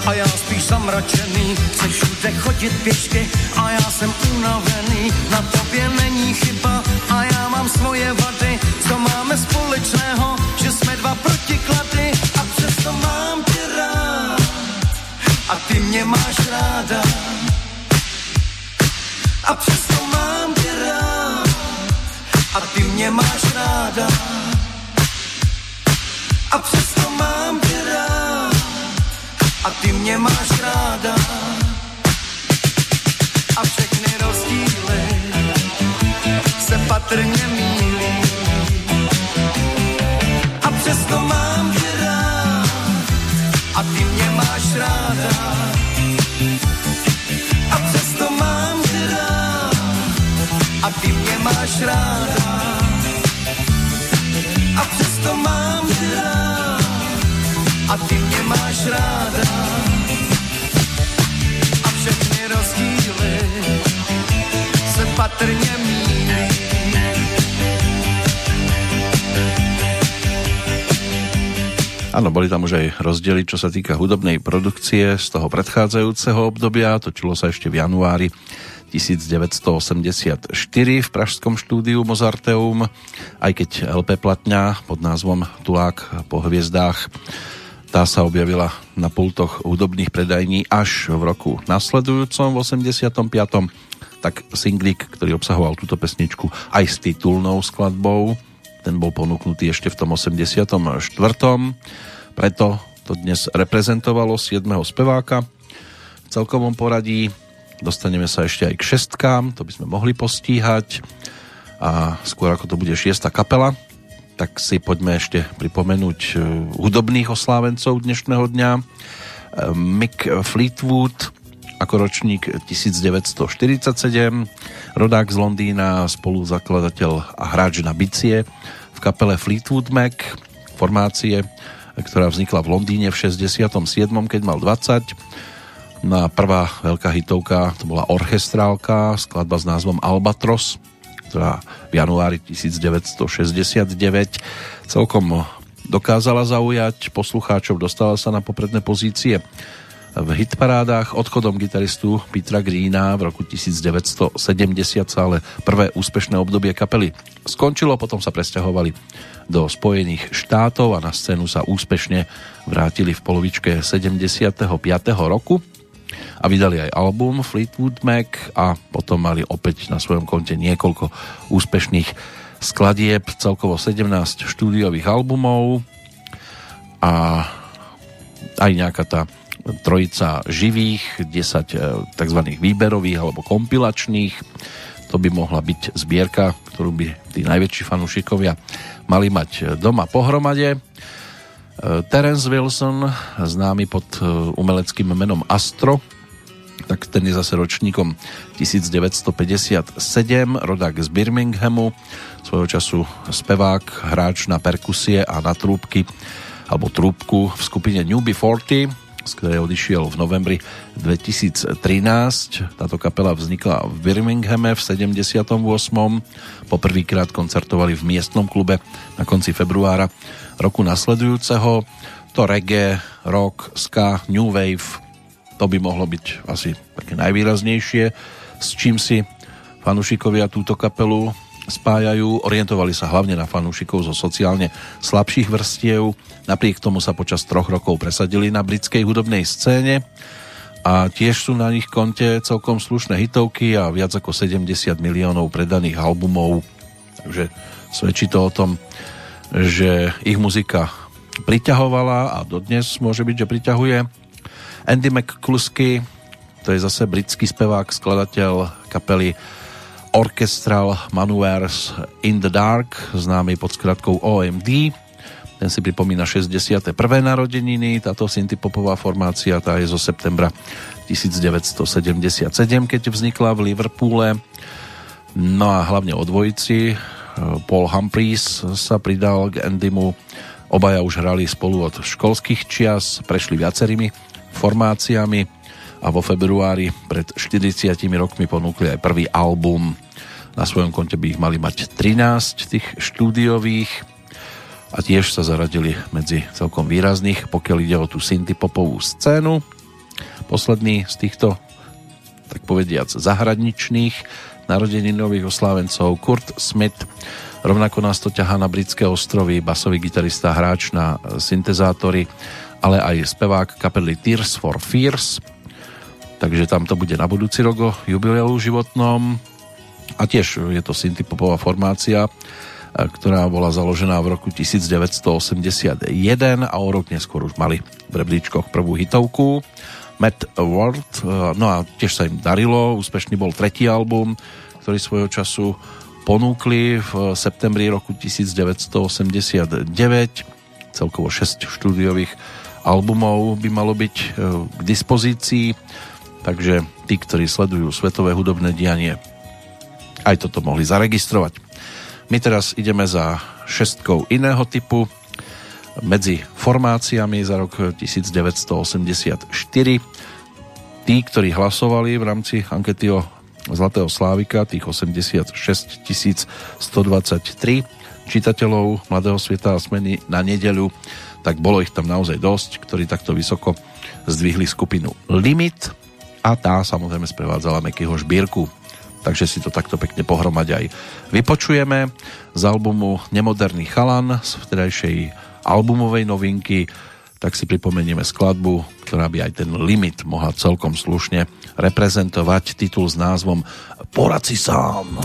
a já spíš zamračený. Chceš všude chodit pěšky a já jsem unavený. Na tobě není chyba a já mám svoje vady. Co máme společného, že jsme dva protiklady a přesto mám tě rád a ty mě máš ráda. A přesto mám tě rád a ty mě máš ráda. A přesto mě máš ráda. A všechny rozdíly se patrně mílí. A přesto mám tě rád a ty mě máš ráda. A přesto mám tě rád a ty mě máš ráda. A přesto mám tě rád a ty mě máš ráda. Se patrně mílí. Áno, boli tam už aj rozdiely, čo sa týka hudobnej produkcie z toho predchádzajúceho obdobia. Točilo sa ešte v januári 1984 v pražskom štúdiu Mozarteum, aj keď LP platňa pod názvom Tulák po hviezdách tá sa objavila na pultoch hudobných predajní až v roku nasledujúcom v 85 tak singlik, ktorý obsahoval túto pesničku aj s titulnou skladbou, ten bol ponúknutý ešte v tom 84. Preto to dnes reprezentovalo 7. speváka v celkovom poradí. Dostaneme sa ešte aj k šestkám, to by sme mohli postíhať. A skôr ako to bude šiesta kapela, tak si poďme ešte pripomenúť e, hudobných oslávencov dnešného dňa. E, Mick Fleetwood ako ročník 1947, rodák z Londýna, spoluzakladateľ a hráč na bicie v kapele Fleetwood Mac, formácie, ktorá vznikla v Londýne v 67., keď mal 20. Na prvá veľká hitovka to bola orchestrálka, skladba s názvom Albatros, ktorá v januári 1969 celkom dokázala zaujať poslucháčov, dostala sa na popredné pozície v hitparádach odchodom gitaristu Petra Greena v roku 1970 sa ale prvé úspešné obdobie kapely skončilo, potom sa presťahovali do Spojených štátov a na scénu sa úspešne vrátili v polovičke 75. roku a vydali aj album Fleetwood Mac a potom mali opäť na svojom konte niekoľko úspešných skladieb, celkovo 17 štúdiových albumov a aj nejaká tá trojica živých, 10 e, tzv. výberových alebo kompilačných. To by mohla byť zbierka, ktorú by tí najväčší fanúšikovia mali mať doma pohromade. E, Terence Wilson, známy pod e, umeleckým menom Astro, tak ten je zase ročníkom 1957, rodák z Birminghamu, svojho času spevák, hráč na perkusie a na trúbky alebo trúbku v skupine Newbie 40, z ktorej odišiel v novembri 2013. Táto kapela vznikla v Birminghame v 78. Poprvýkrát koncertovali v miestnom klube na konci februára roku nasledujúceho. To reggae, rock, ska, new wave, to by mohlo byť asi také najvýraznejšie, s čím si fanúšikovia túto kapelu spájajú. Orientovali sa hlavne na fanúšikov zo sociálne slabších vrstiev. Napriek tomu sa počas troch rokov presadili na britskej hudobnej scéne a tiež sú na nich konte celkom slušné hitovky a viac ako 70 miliónov predaných albumov. Takže svedčí to o tom, že ich muzika priťahovala a dodnes môže byť, že priťahuje Andy McCluskey, to je zase britský spevák, skladateľ kapely Orchestral Manuers in the Dark, známy pod skratkou OMD. Ten si pripomína 61. narodeniny, táto syntypopová formácia, tá je zo septembra 1977, keď vznikla v Liverpoole. No a hlavne o dvojici, Paul Humphries sa pridal k Andymu, obaja už hrali spolu od školských čias, prešli viacerými formáciami a vo februári pred 40 rokmi ponúkli aj prvý album. Na svojom konte by ich mali mať 13 tých štúdiových a tiež sa zaradili medzi celkom výrazných, pokiaľ ide o tú synthpopovú scénu. Posledný z týchto, tak povediac, zahraničných narodeninových oslávencov Kurt Smith Rovnako nás to ťahá na britské ostrovy, basový gitarista, hráč na syntezátory ale aj spevák kapely Tears for Fears. Takže tam to bude na budúci rok o jubileu životnom. A tiež je to synthpopová formácia, ktorá bola založená v roku 1981 a o rok neskôr už mali v rebríčkoch prvú hitovku Matt Award. No a tiež sa im darilo, úspešný bol tretí album, ktorý svojho času ponúkli v septembri roku 1989 celkovo 6 štúdiových albumov by malo byť e, k dispozícii, takže tí, ktorí sledujú svetové hudobné dianie, aj toto mohli zaregistrovať. My teraz ideme za šestkou iného typu medzi formáciami za rok 1984. Tí, ktorí hlasovali v rámci ankety o Zlatého Slávika, tých 86 123 čitateľov Mladého sveta a smeny na nedeľu tak bolo ich tam naozaj dosť, ktorí takto vysoko zdvihli skupinu Limit a tá samozrejme sprevádzala Mekyho Žbírku. Takže si to takto pekne pohromať aj vypočujeme z albumu Nemoderný chalan z vtedajšej albumovej novinky tak si pripomenieme skladbu, ktorá by aj ten limit mohla celkom slušne reprezentovať titul s názvom Porad si sám.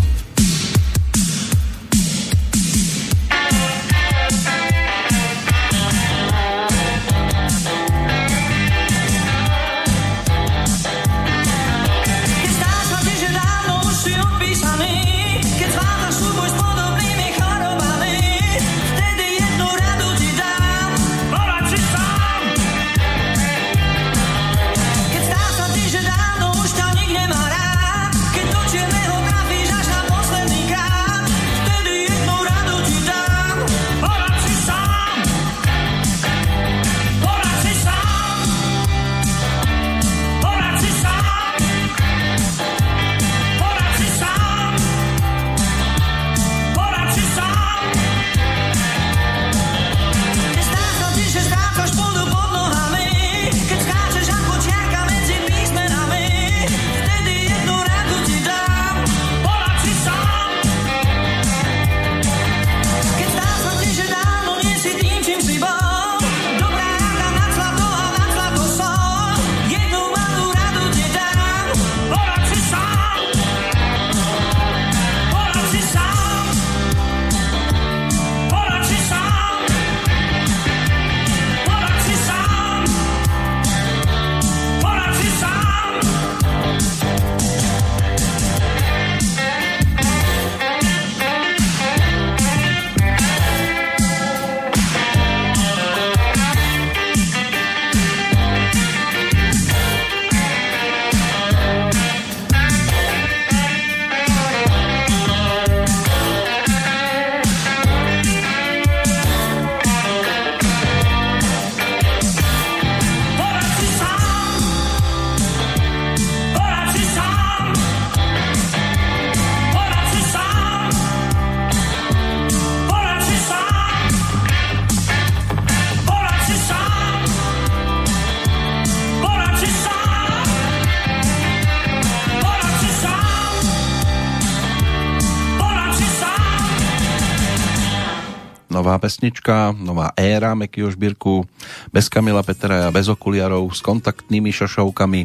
Nová pesnička, nová éra Mekyho Žbírku, bez Kamila Petraja, bez okuliarov, s kontaktnými šašovkami.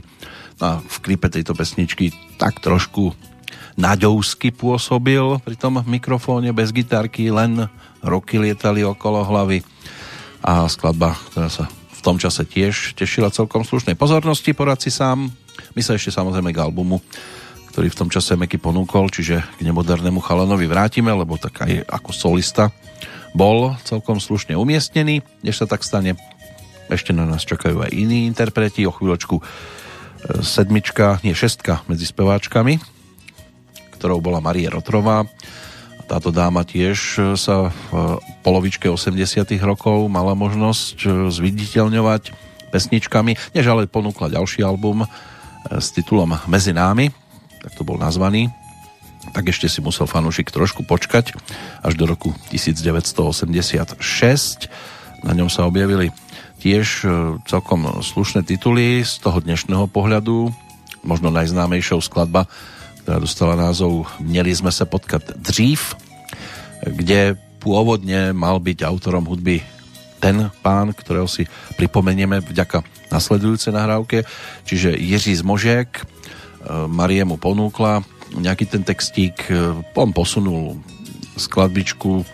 A v klipe tejto pesničky tak trošku naďovsky pôsobil pri tom mikrofóne bez gitarky, len roky lietali okolo hlavy a skladba, ktorá sa v tom čase tiež tešila celkom slušnej pozornosti, poradci sám. My sa ešte samozrejme k albumu ktorý v tom čase Meky ponúkol, čiže k nemodernému chalanovi vrátime, lebo tak aj ako solista bol celkom slušne umiestnený. Než sa tak stane, ešte na nás čakajú aj iní interpreti. O chvíľočku e, sedmička, nie šestka medzi speváčkami, ktorou bola Marie Rotrová. Táto dáma tiež e, sa v polovičke 80 rokov mala možnosť e, zviditeľňovať pesničkami, než ale ponúkla ďalší album s titulom Mezi námi, tak to bol nazvaný, tak ešte si musel fanúšik trošku počkať až do roku 1986. Na ňom sa objavili tiež e, celkom slušné tituly z toho dnešného pohľadu, možno najznámejšou skladba, ktorá dostala názov Měli sme sa potkať dřív, kde pôvodne mal byť autorom hudby ten pán, ktorého si pripomenieme vďaka nasledujúcej nahrávke, čiže Jiří Zmožek, Marie mu ponúkla nejaký ten textík, e, on posunul skladbičku, e,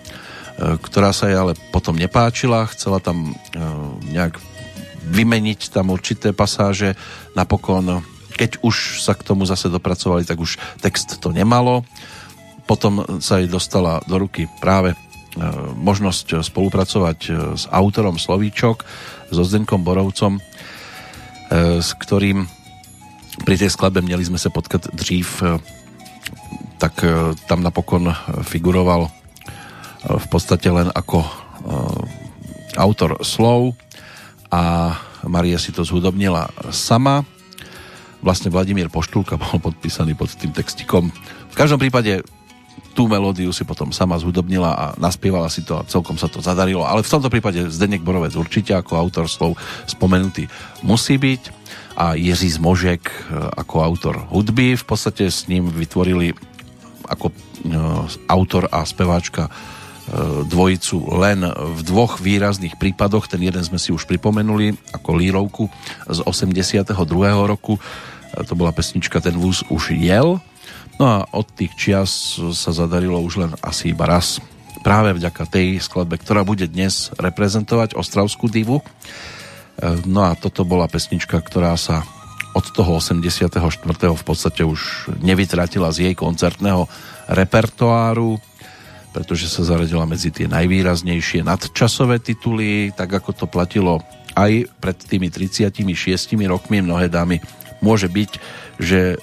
ktorá sa jej ale potom nepáčila, chcela tam e, nejak vymeniť tam určité pasáže, napokon keď už sa k tomu zase dopracovali, tak už text to nemalo. Potom sa jej dostala do ruky práve možnosť spolupracovať s autorom Slovíčok, so Zdenkom Borovcom, s ktorým pri tej skladbe Měli sme sa potkať dřív, tak e, tam napokon figuroval e, v podstate len ako autor slov a Maria si to zhudobnila sama. Vlastne Vladimír Poštulka bol podpísaný pod tým textikom. V každom prípade tú melódiu si potom sama zhudobnila a naspievala si to a celkom sa to zadarilo. Ale v tomto prípade Zdenek Borovec určite ako autor slov spomenutý musí byť a Jiří Zmožek e, ako autor hudby. V podstate s ním vytvorili ako e, autor a speváčka e, dvojicu len v dvoch výrazných prípadoch. Ten jeden sme si už pripomenuli ako lírovku z 82. roku. To bola pesnička Ten vúz už jel. No a od tých čias sa zadarilo už len asi iba raz. Práve vďaka tej skladbe, ktorá bude dnes reprezentovať Ostravskú divu No a toto bola pesnička, ktorá sa od toho 84. v podstate už nevytratila z jej koncertného repertoáru, pretože sa zaradila medzi tie najvýraznejšie nadčasové tituly, tak ako to platilo aj pred tými 36 rokmi mnohé dámy. Môže byť, že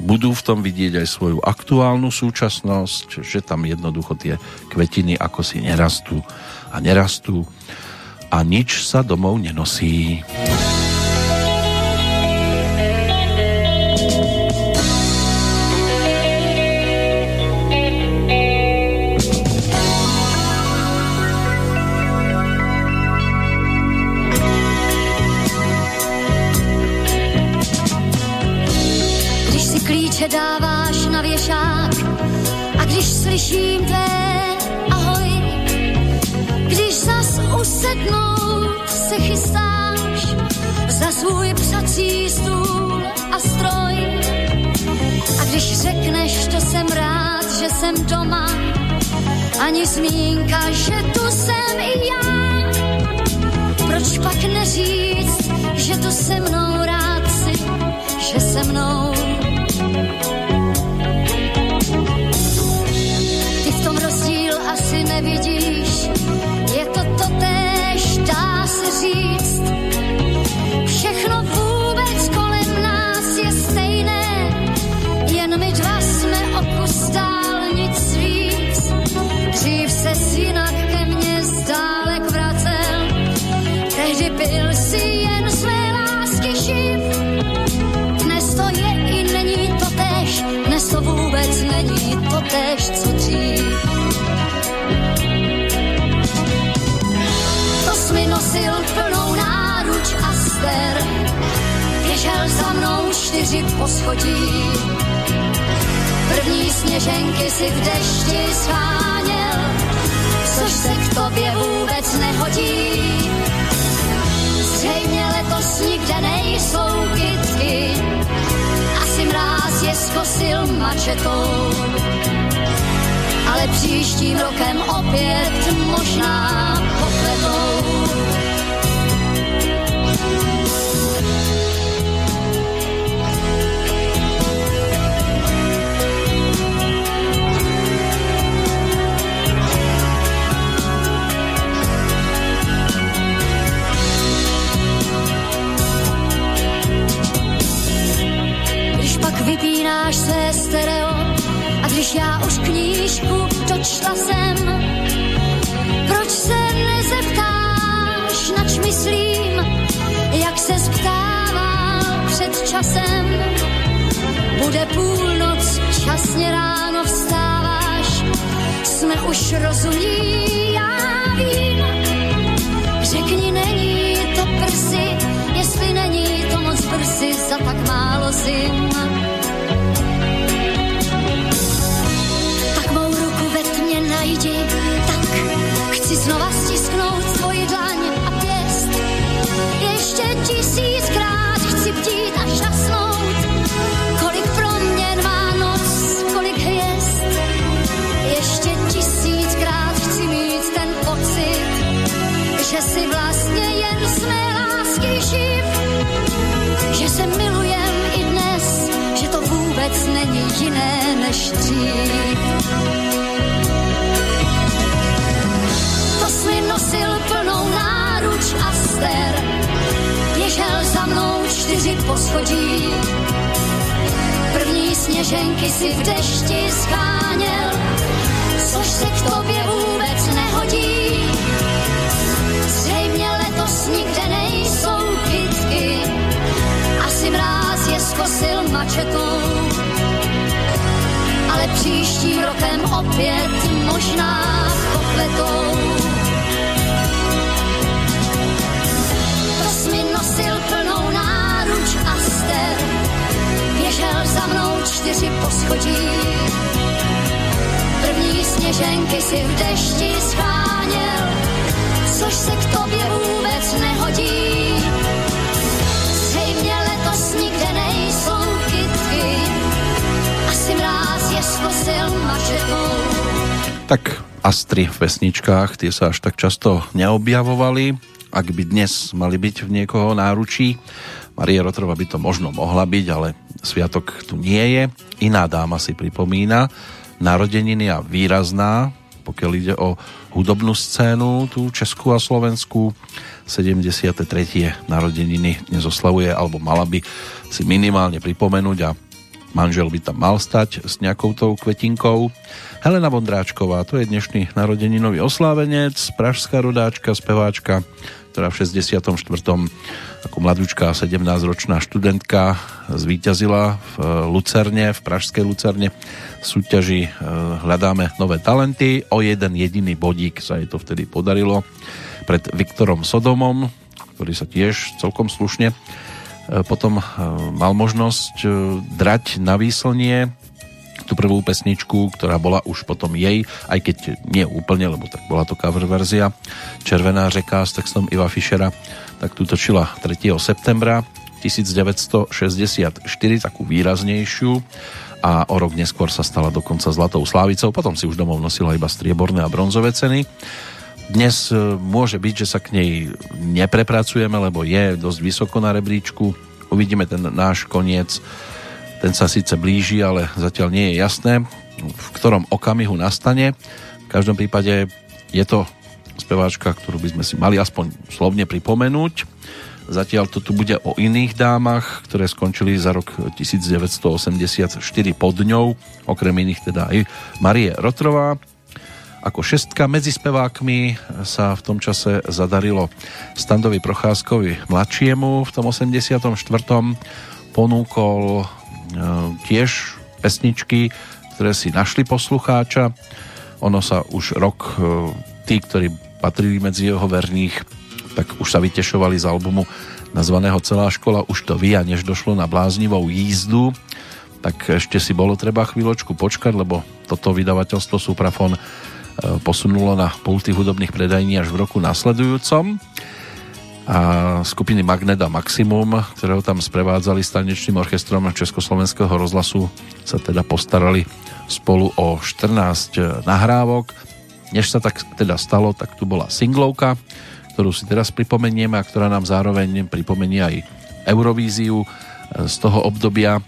budú v tom vidieť aj svoju aktuálnu súčasnosť, že tam jednoducho tie kvetiny ako si nerastú a nerastú a nič sa domov nenosí. Když si klíče dáváš na věšák a když slyším tvé usednu se chystáš za svůj psací stůl a stroj. A když řekneš, to jsem rád, že jsem doma, ani zmínka, že tu jsem i já. Proč pak neříct, že tu se mnou rád si, že se mnou to tež, co dřív. mi nosil plnou náruč a ster. Běžel za mnou čtyři poschodí. První sněženky si v dešti sváněl. což se k tobě vůbec nehodí. Zřejmě letos nikde nejsou kytky, mráz je zkosil mačetou. Ale příštím rokem opět možná pokvetou. Pesničkách, tie sa až tak často neobjavovali. Ak by dnes mali byť v niekoho náručí, Marie Rotrova by to možno mohla byť, ale sviatok tu nie je. Iná dáma si pripomína narodeniny a výrazná, pokiaľ ide o hudobnú scénu, tú Českú a Slovensku. 73. narodeniny nezoslavuje, alebo mala by si minimálne pripomenúť a manžel by tam mal stať s nejakou tou kvetinkou. Helena Vondráčková, to je dnešný narodeninový oslávenec, pražská rodáčka, speváčka, ktorá v 64. ako mladúčka 17-ročná študentka zvíťazila v Lucerne, v pražskej Lucerne súťaži Hľadáme nové talenty. O jeden jediný bodík sa jej to vtedy podarilo pred Viktorom Sodomom, ktorý sa tiež celkom slušne potom mal možnosť drať na výslnie tú prvú pesničku, ktorá bola už potom jej, aj keď nie úplne, lebo tak bola to cover verzia Červená řeka s textom Iva Fischera, tak tu točila 3. septembra 1964, takú výraznejšiu a o rok neskôr sa stala dokonca Zlatou Slávicou, potom si už domov nosila iba strieborné a bronzové ceny. Dnes môže byť, že sa k nej neprepracujeme, lebo je dosť vysoko na rebríčku. Uvidíme ten náš koniec ten sa síce blíži, ale zatiaľ nie je jasné, v ktorom okamihu nastane. V každom prípade je to speváčka, ktorú by sme si mali aspoň slovne pripomenúť. Zatiaľ to tu bude o iných dámach, ktoré skončili za rok 1984 pod ňou, okrem iných teda aj Marie Rotrová. Ako šestka medzi spevákmi sa v tom čase zadarilo Standovi Procházkovi mladšiemu v tom 84. ponúkol tiež pesničky, ktoré si našli poslucháča. Ono sa už rok tí, ktorí patrili medzi jeho verných, tak už sa vytešovali z albumu nazvaného Celá škola už to ví a než došlo na bláznivou jízdu, tak ešte si bolo treba chvíľočku počkať, lebo toto vydavateľstvo Suprafon posunulo na pulty hudobných predajní až v roku nasledujúcom a skupiny Magnet a Maximum, ktoré ho tam sprevádzali s tanečným orchestrom Československého rozhlasu, sa teda postarali spolu o 14 nahrávok. Než sa tak teda stalo, tak tu bola singlovka, ktorú si teraz pripomenieme a ktorá nám zároveň pripomenie aj Eurovíziu z toho obdobia,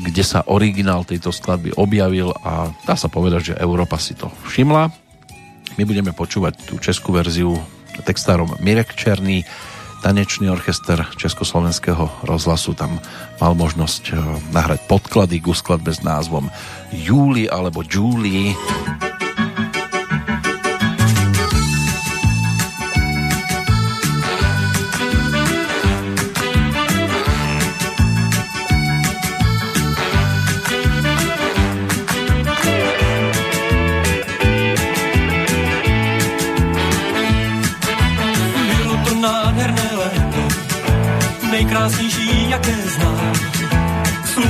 kde sa originál tejto skladby objavil a dá sa povedať, že Európa si to všimla. My budeme počúvať tú českú verziu textárom Mirek Černý, tanečný orchester Československého rozhlasu tam mal možnosť eh, nahrať podklady k skladbe s názvom Júli alebo Julie.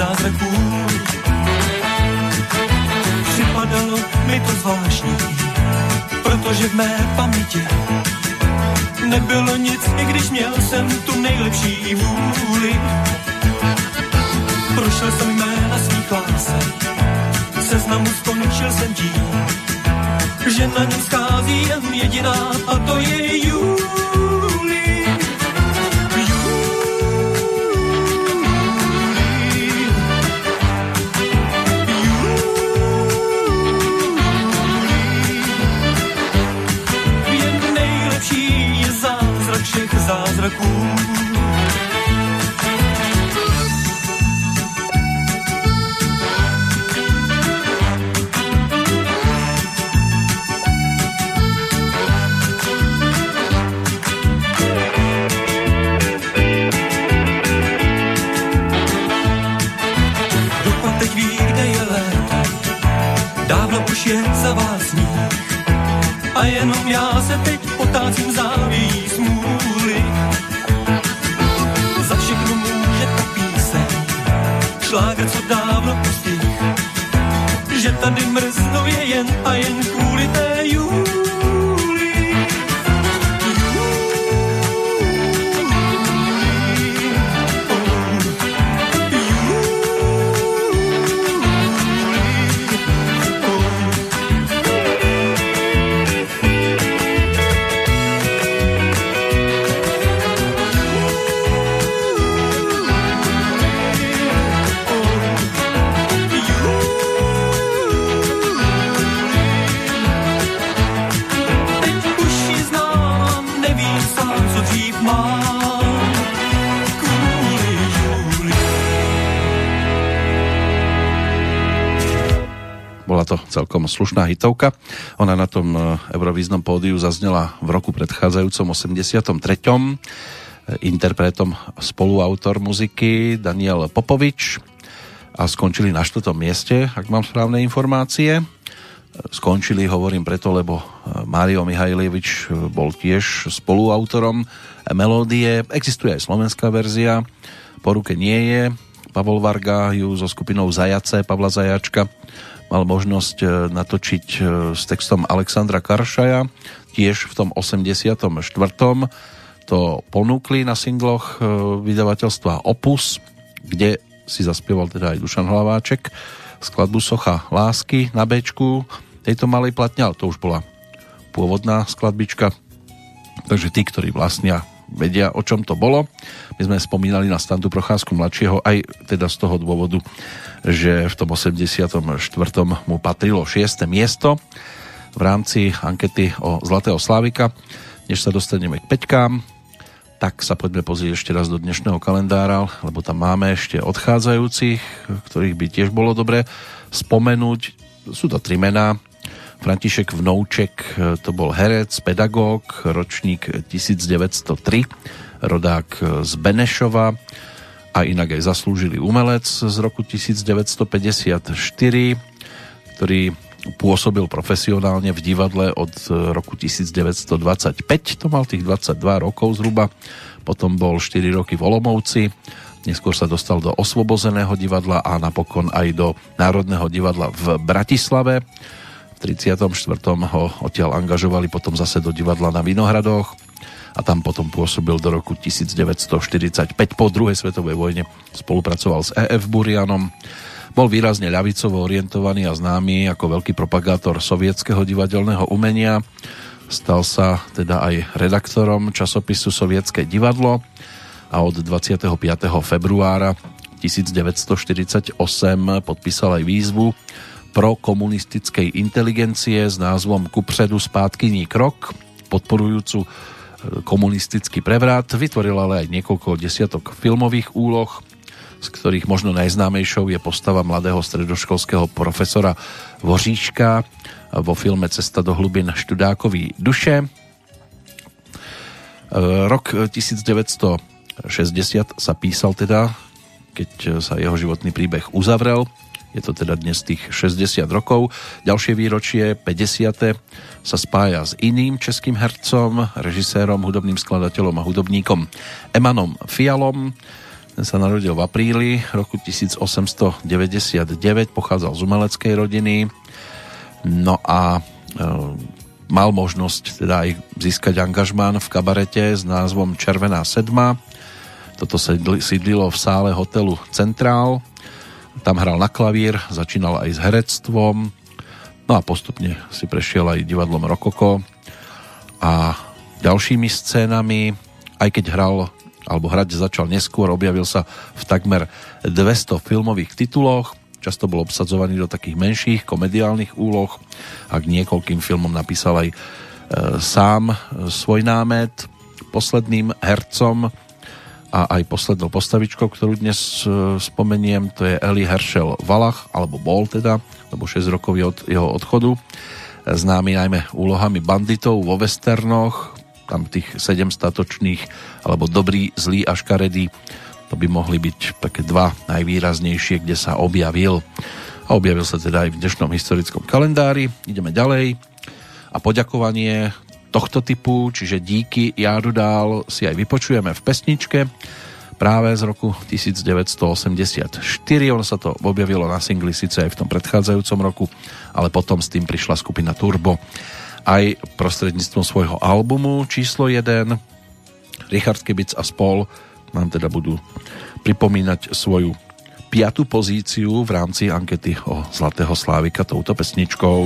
zázraků. Připadalo mi to zvláštní, protože v mé paměti nebylo nic, i když měl jsem tu nejlepší vůli. Prošel jsem jména svých lásek, seznamu skončil jsem tím, že na něm schází jen jediná a to je Julie. Dávno už je za vás sníh. A jenom já se teď potácím závějí smůly. Tady mrznou je jen a jen kvůli té celkom slušná hitovka. Ona na tom e, Eurovíznom pódiu zaznela v roku predchádzajúcom 83. E, interpretom spoluautor muziky Daniel Popovič a skončili na štvrtom mieste, ak mám správne informácie. E, skončili, hovorím preto, lebo Mário Mihajlievič bol tiež spoluautorom melódie. Existuje aj slovenská verzia, po ruke nie je. Pavol Varga ju so skupinou Zajace, Pavla Zajačka mal možnosť e, natočiť e, s textom Alexandra Karšaja, tiež v tom 84. to ponúkli na singloch e, vydavateľstva Opus, kde si zaspieval teda aj Dušan Hlaváček skladbu Socha lásky na Bčku tejto malej platne, ale to už bola pôvodná skladbička. Takže tí, ktorí vlastnia, vedia, o čom to bolo. My sme spomínali na Standu Procházku mladšieho aj teda z toho dôvodu, že v tom 84. mu patrilo 6. miesto v rámci ankety o Zlatého Slávika. Než sa dostaneme k peťkám, tak sa poďme pozrieť ešte raz do dnešného kalendára, lebo tam máme ešte odchádzajúcich, ktorých by tiež bolo dobre spomenúť. sú to tri mená. František Vnouček to bol herec, pedagóg, ročník 1903, rodák z Benešova. A inak aj zaslúžili umelec z roku 1954, ktorý pôsobil profesionálne v divadle od roku 1925, to mal tých 22 rokov zhruba, potom bol 4 roky v Olomovci, neskôr sa dostal do Osvobozeného divadla a napokon aj do Národného divadla v Bratislave. V 34. ho odtiaľ angažovali potom zase do divadla na Vinohradoch a tam potom pôsobil do roku 1945. Po druhej svetovej vojne spolupracoval s E.F. Burianom bol výrazne ľavicovo orientovaný a známy ako veľký propagátor sovietského divadelného umenia. Stal sa teda aj redaktorom časopisu Sovietské divadlo a od 25. februára 1948 podpísal aj výzvu pro komunistickej inteligencie s názvom Kupředu spátkyní krok, podporujúcu e, komunistický prevrat. Vytvoril ale aj niekoľko desiatok filmových úloh, z ktorých možno najznámejšou je postava mladého stredoškolského profesora Voříška vo filme Cesta do hlubin Študákový duše. E, rok 1960 sa písal teda, keď sa jeho životný príbeh uzavrel. Je to teda dnes tých 60 rokov. Ďalšie výročie, 50. sa spája s iným českým hercom, režisérom, hudobným skladateľom a hudobníkom Emanom Fialom ten sa narodil v apríli roku 1899, pochádzal z umeleckej rodiny, no a e, mal možnosť teda aj získať angažmán v kabarete s názvom Červená sedma. Toto sídlilo v sále hotelu Centrál. Tam hral na klavír, začínal aj s herectvom, no a postupne si prešiel aj divadlom Rokoko. A ďalšími scénami, aj keď hral alebo hrať začal neskôr, objavil sa v takmer 200 filmových tituloch, často bol obsadzovaný do takých menších komediálnych úloh. A k niekoľkým filmom napísal aj e, sám svoj námet. Posledným hercom a aj poslednou postavičkou, ktorú dnes e, spomeniem, to je Eli Herschel Valach, alebo bol teda, lebo 6 rokov je od jeho odchodu. Známy najmä úlohami banditov vo westernoch, tam tých sedem statočných, alebo dobrý, zlý a škaredý, to by mohli byť také dva najvýraznejšie, kde sa objavil. A objavil sa teda aj v dnešnom historickom kalendári. Ideme ďalej. A poďakovanie tohto typu, čiže díky Járu Dál, si aj vypočujeme v pesničke práve z roku 1984. Ono sa to objavilo na singli síce aj v tom predchádzajúcom roku, ale potom s tým prišla skupina Turbo aj prostredníctvom svojho albumu číslo 1. Richard Kibic a spol nám teda budú pripomínať svoju piatú pozíciu v rámci ankety o Zlatého Slávika touto pesničkou.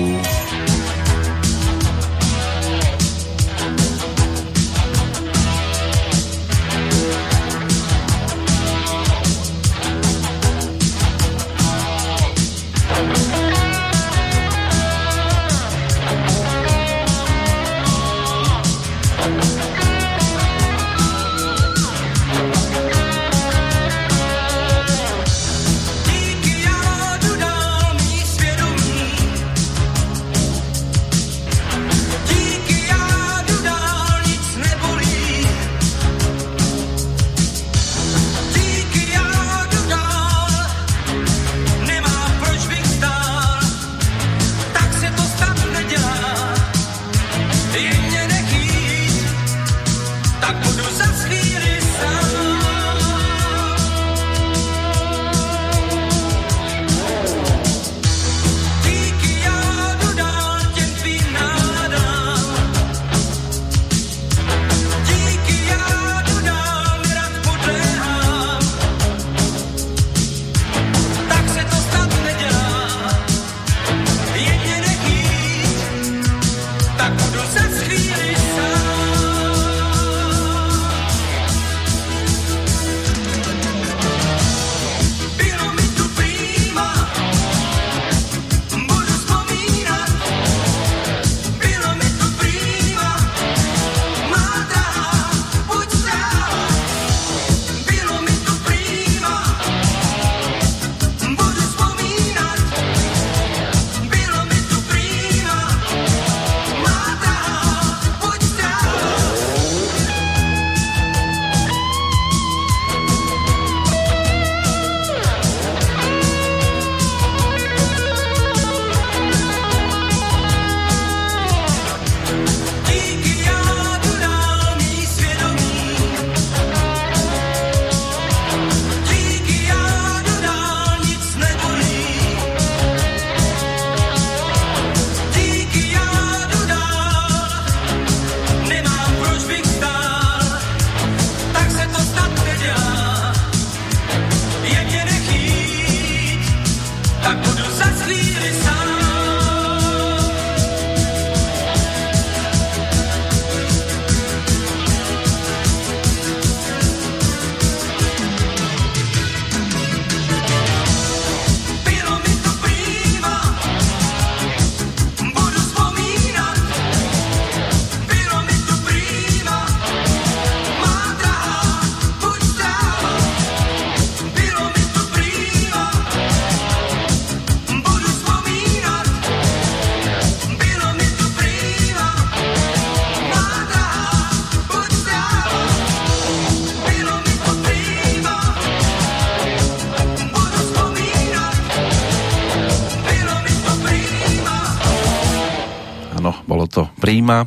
Príjma.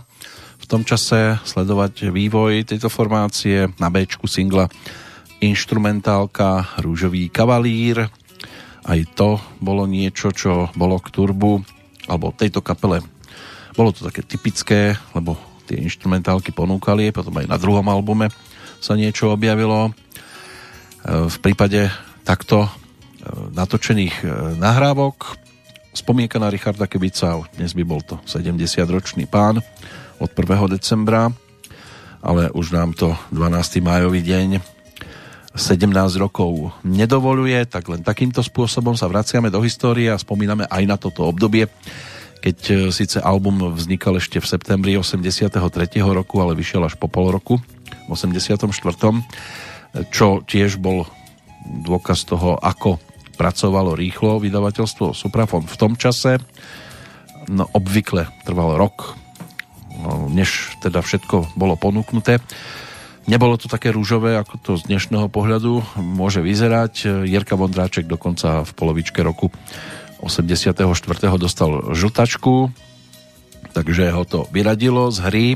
V tom čase sledovať vývoj tejto formácie na B singla instrumentálka Rúžový kavalír. Aj to bolo niečo, čo bolo k turbu, alebo tejto kapele. Bolo to také typické, lebo tie instrumentálky ponúkali, potom aj na druhom albume sa niečo objavilo. E, v prípade takto e, natočených e, nahrávok spomienka na Richarda Kebica, dnes by bol to 70-ročný pán od 1. decembra, ale už nám to 12. májový deň 17 rokov nedovoluje, tak len takýmto spôsobom sa vraciame do histórie a spomíname aj na toto obdobie, keď e, síce album vznikal ešte v septembri 83. roku, ale vyšiel až po pol roku v 84. čo tiež bol dôkaz toho, ako pracovalo rýchlo vydavateľstvo Suprafon v tom čase. No, obvykle trvalo rok, no, než teda všetko bolo ponúknuté. Nebolo to také rúžové, ako to z dnešného pohľadu môže vyzerať. Jirka Vondráček dokonca v polovičke roku 84. dostal žltačku, takže ho to vyradilo z hry.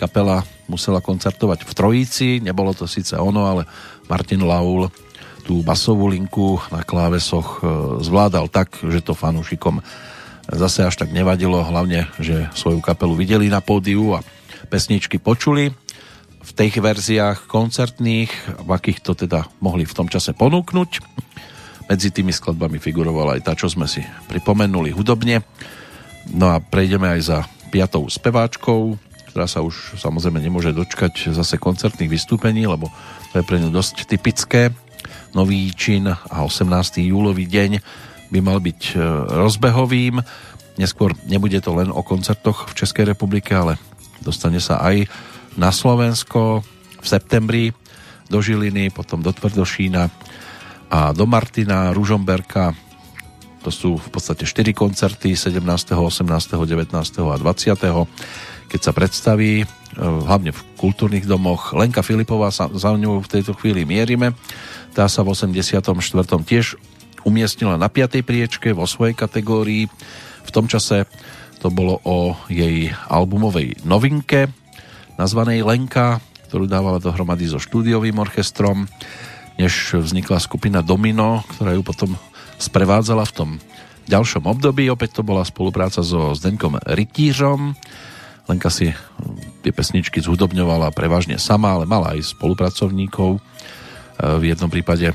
Kapela musela koncertovať v Trojici, nebolo to síce ono, ale Martin Laul tú basovú linku na klávesoch e, zvládal tak, že to fanúšikom zase až tak nevadilo, hlavne, že svoju kapelu videli na pódiu a pesničky počuli v tých verziách koncertných, v akých to teda mohli v tom čase ponúknuť. Medzi tými skladbami figurovala aj tá, čo sme si pripomenuli hudobne. No a prejdeme aj za piatou speváčkou, ktorá sa už samozrejme nemôže dočkať zase koncertných vystúpení, lebo to je pre ňu dosť typické Nový čin a 18. júlový deň by mal byť e, rozbehovým. Neskôr nebude to len o koncertoch v Českej republike, ale dostane sa aj na Slovensko v septembri do Žiliny, potom do Tvrdošína a do Martina, Ružomberka. To sú v podstate 4 koncerty 17., 18., 19. a 20. keď sa predstaví, e, hlavne v kultúrnych domoch. Lenka Filipová sa za ňou v tejto chvíli mierime tá sa v 84. tiež umiestnila na 5. priečke vo svojej kategórii. V tom čase to bolo o jej albumovej novinke nazvanej Lenka, ktorú dávala dohromady so štúdiovým orchestrom, než vznikla skupina Domino, ktorá ju potom sprevádzala v tom ďalšom období. Opäť to bola spolupráca so Zdenkom Rytířom. Lenka si tie pesničky zhudobňovala prevažne sama, ale mala aj spolupracovníkov v jednom prípade e,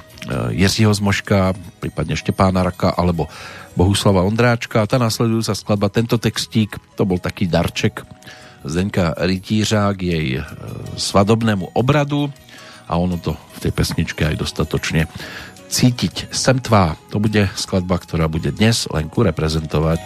Jiřího Zmoška, prípadne Štepána Raka alebo Bohuslava Ondráčka. Tá nasledujúca skladba, tento textík, to bol taký darček Zdenka Rytířa k jej e, svadobnému obradu a ono to v tej pesničke aj dostatočne cítiť. Sem tvá, to bude skladba, ktorá bude dnes Lenku reprezentovať.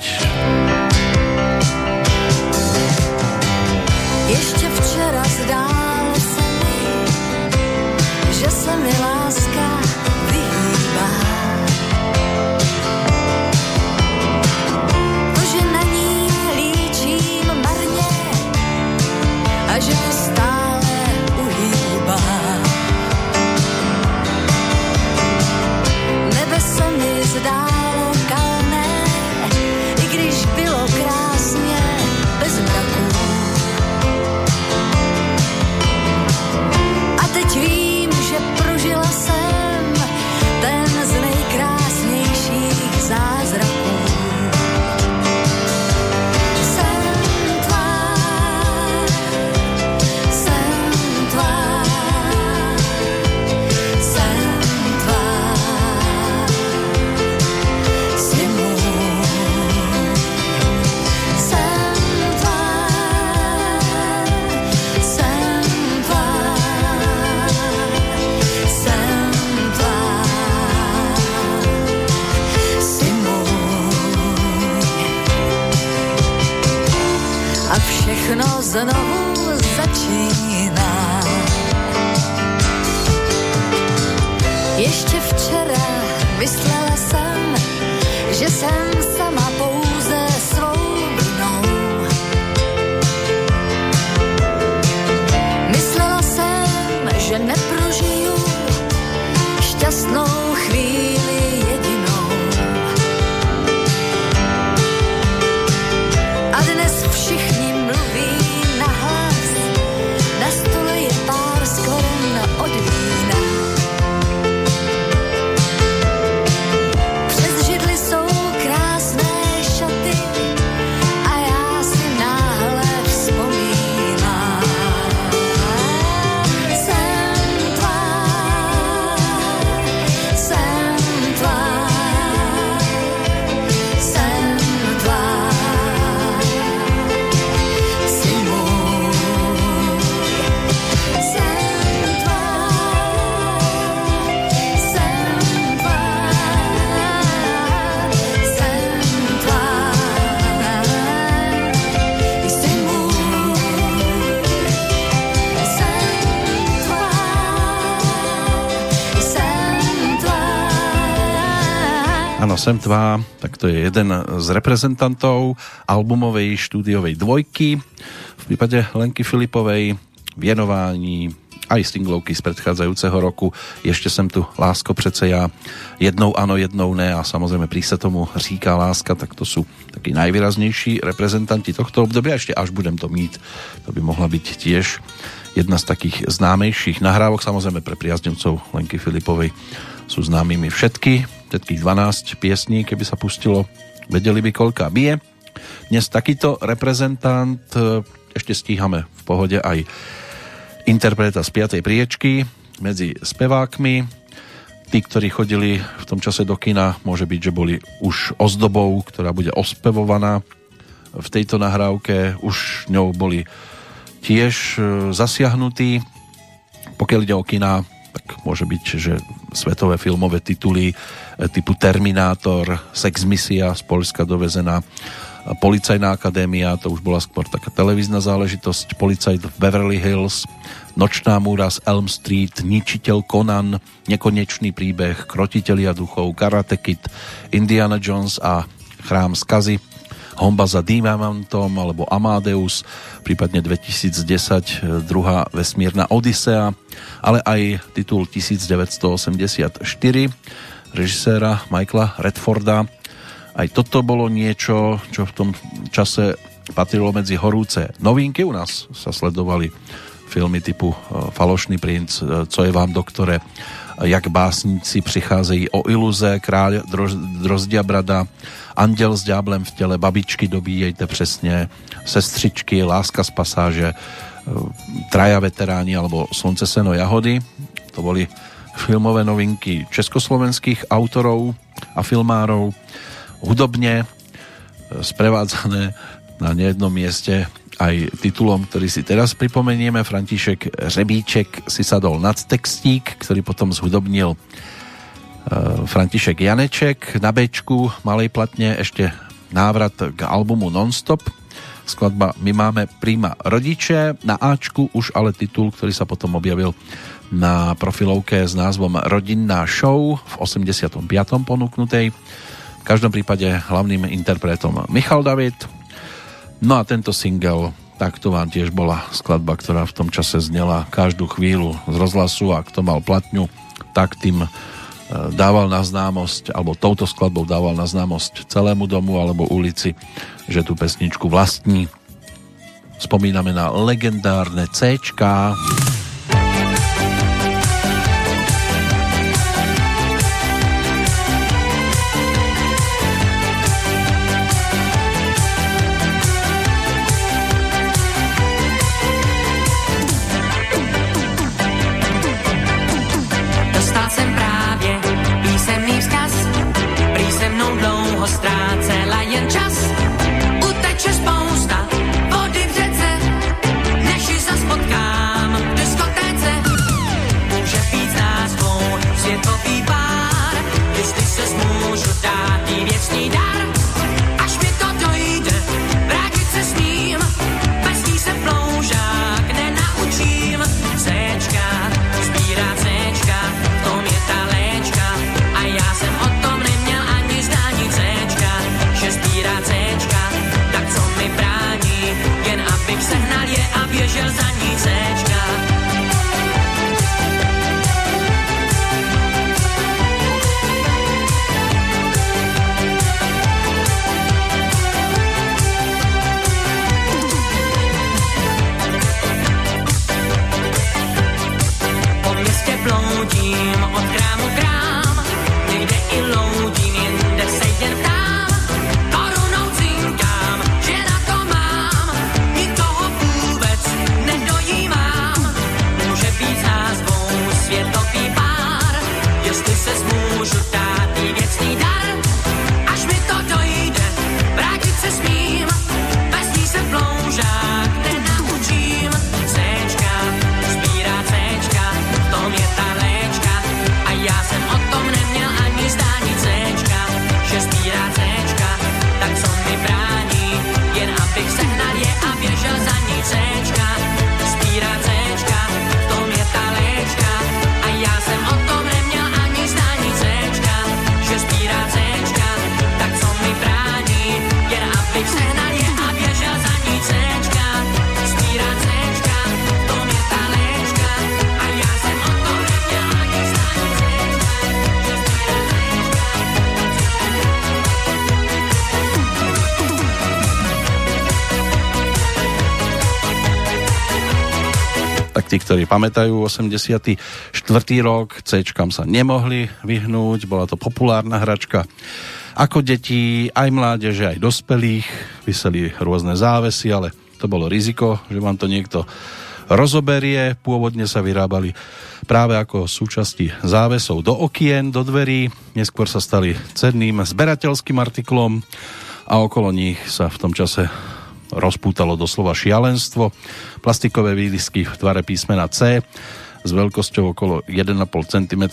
8.2, tak to je jeden z reprezentantov albumovej štúdiovej dvojky. V prípade Lenky Filipovej vienování aj singlovky z predchádzajúceho roku. Ešte som tu Lásko přece ja jednou ano, jednou ne a samozrejme pri sa tomu říká Láska, tak to sú takí najvýraznejší reprezentanti tohto obdobia. Ešte až budem to mít, to by mohla byť tiež jedna z takých známejších nahrávok. Samozrejme pre priaznivcov Lenky Filipovej sú známymi všetky všetkých 12 piesní, keby sa pustilo, vedeli by koľka bije. Dnes takýto reprezentant, e, ešte stíhame v pohode aj interpreta z 5. priečky medzi spevákmi. Tí, ktorí chodili v tom čase do kina, môže byť, že boli už ozdobou, ktorá bude ospevovaná v tejto nahrávke. Už ňou boli tiež e, zasiahnutí. Pokiaľ ide o kina, tak môže byť, že svetové filmové tituly typu Terminátor, Sex Misia z Polska dovezená Policajná akadémia, to už bola skôr taká televízna záležitosť, Policajt v Beverly Hills, Nočná múra z Elm Street, Ničiteľ Conan, Nekonečný príbeh, Krotitelia duchov, Karate Kid, Indiana Jones a Chrám skazy, Homba za Diamantom alebo Amadeus, prípadne 2010 druhá vesmírna Odisea, ale aj titul 1984 režiséra Michaela Redforda. Aj toto bolo niečo, čo v tom čase patrilo medzi horúce novinky. U nás sa sledovali filmy typu e, Falošný princ, e, Co je vám doktore, Jak básnici přicházejí o iluze, Kráľ Drozdia brada, Anděl s ďáblem v těle, Babičky dobíjejte přesně, Sestřičky, Láska z pasáže, e, Traja veteráni alebo Slunce, seno, jahody. To boli filmové novinky československých autorov a filmárov, hudobne sprevádzané na nejednom mieste aj titulom, ktorý si teraz pripomenieme. František Řebíček si sadol nad textík, ktorý potom zhudobnil e, František Janeček na Bčku malej platne ešte návrat k albumu Nonstop skladba My máme príma rodiče na Ačku už ale titul, ktorý sa potom objavil na profilovke s názvom Rodinná show v 85. ponúknutej. V každom prípade hlavným interpretom Michal David. No a tento single tak to vám tiež bola skladba, ktorá v tom čase znela každú chvíľu z rozhlasu a kto mal platňu, tak tým e, dával na známosť, alebo touto skladbou dával na známosť celému domu alebo ulici, že tú pesničku vlastní. Spomíname na legendárne C. ktorí pamätajú 84. rok, C sa nemohli vyhnúť, bola to populárna hračka. Ako deti, aj mládeže, aj dospelých, vyseli rôzne závesy, ale to bolo riziko, že vám to niekto rozoberie. Pôvodne sa vyrábali práve ako súčasti závesov do okien, do dverí. Neskôr sa stali cenným zberateľským artiklom a okolo nich sa v tom čase rozpútalo doslova šialenstvo. Plastikové výlisky v tvare písmena C s veľkosťou okolo 1,5 cm,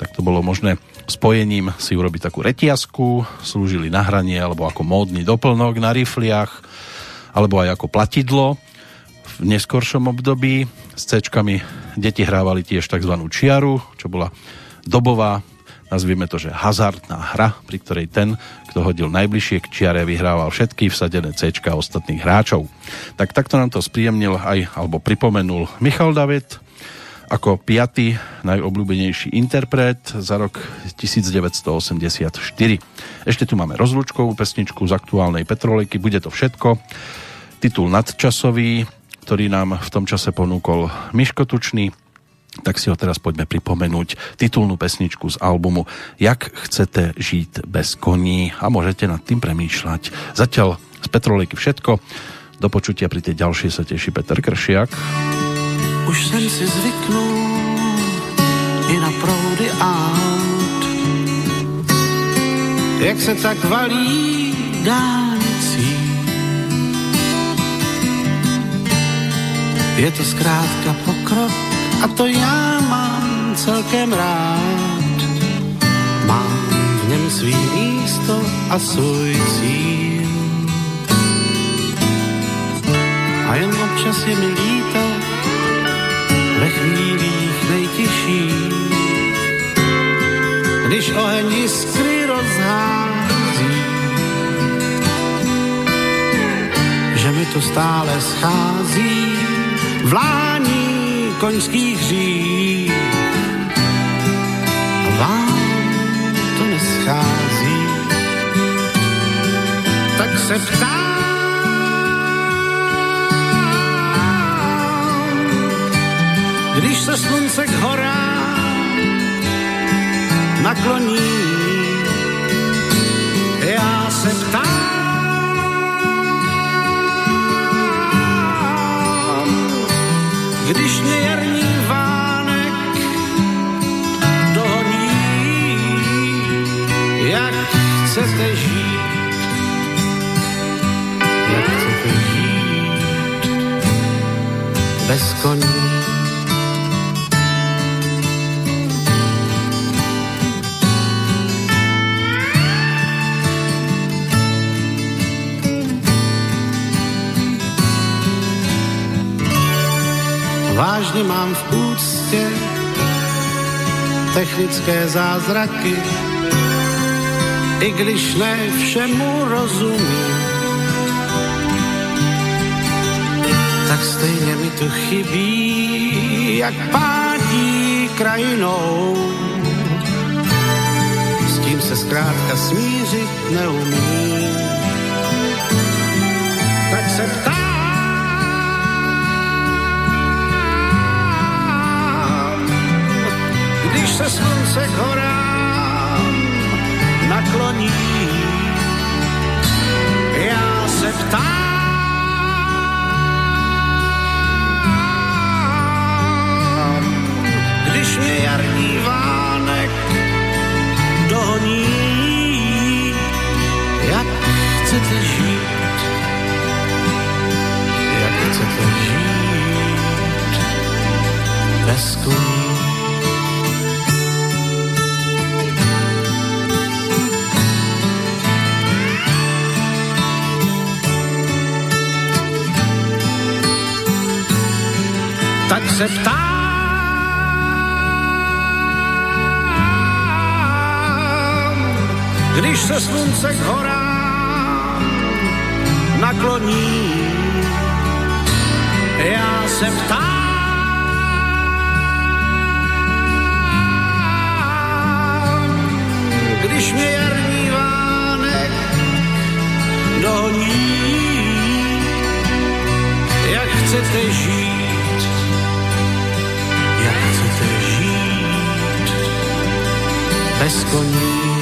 tak to bolo možné spojením si urobiť takú retiasku, slúžili na hranie alebo ako módny doplnok na rifliach, alebo aj ako platidlo. V neskoršom období s C deti hrávali tiež tzv. čiaru, čo bola dobová nazvime to, že hazardná hra, pri ktorej ten, kto hodil najbližšie k čiare, vyhrával všetky vsadené C ostatných hráčov. Tak takto nám to spríjemnil aj, alebo pripomenul Michal David, ako piatý najobľúbenejší interpret za rok 1984. Ešte tu máme rozlučkovú pesničku z aktuálnej Petrolejky, bude to všetko. Titul nadčasový, ktorý nám v tom čase ponúkol Miško Tučný, tak si ho teraz poďme pripomenúť titulnú pesničku z albumu Jak chcete žiť bez koní a môžete nad tým premýšľať. Zatiaľ z Petrolejky všetko. Do počutia pri tej ďalšej sa teší Peter Kršiak. Už jsem si zvyknul i na proudy aut. Jak se tak valí dálnicí. Je to zkrátka pokrok a to já mám celkem rád. Mám v něm svý místo a svůj cíl. A jen občas je mi líto ve chvílích nejtěžších, když oheň jiskry rozhází, že mi to stále schází vlání koňských hřích. A vám to neschází. Tak se ptám, když se slunce k horám nakloní, já se ptám, když mě chcete žít, jak chcete žít? Bez koní. Vážně mám v úctě technické zázraky, i když ne všemu rozumím. Tak stejně mi to chybí, jak pádí krajinou. S tím se zkrátka smířit neumím. Tak se ptám, když se slunce k horám nakloní. Já se ptám, když mě jarní vánek dohoní, jak chcete žít, jak chcete žít bez koní. Se ptám, když se slunce k horám nakloní. Já se ptám, když mě jarní vánek dohoní, jak chcete žít, bez koní.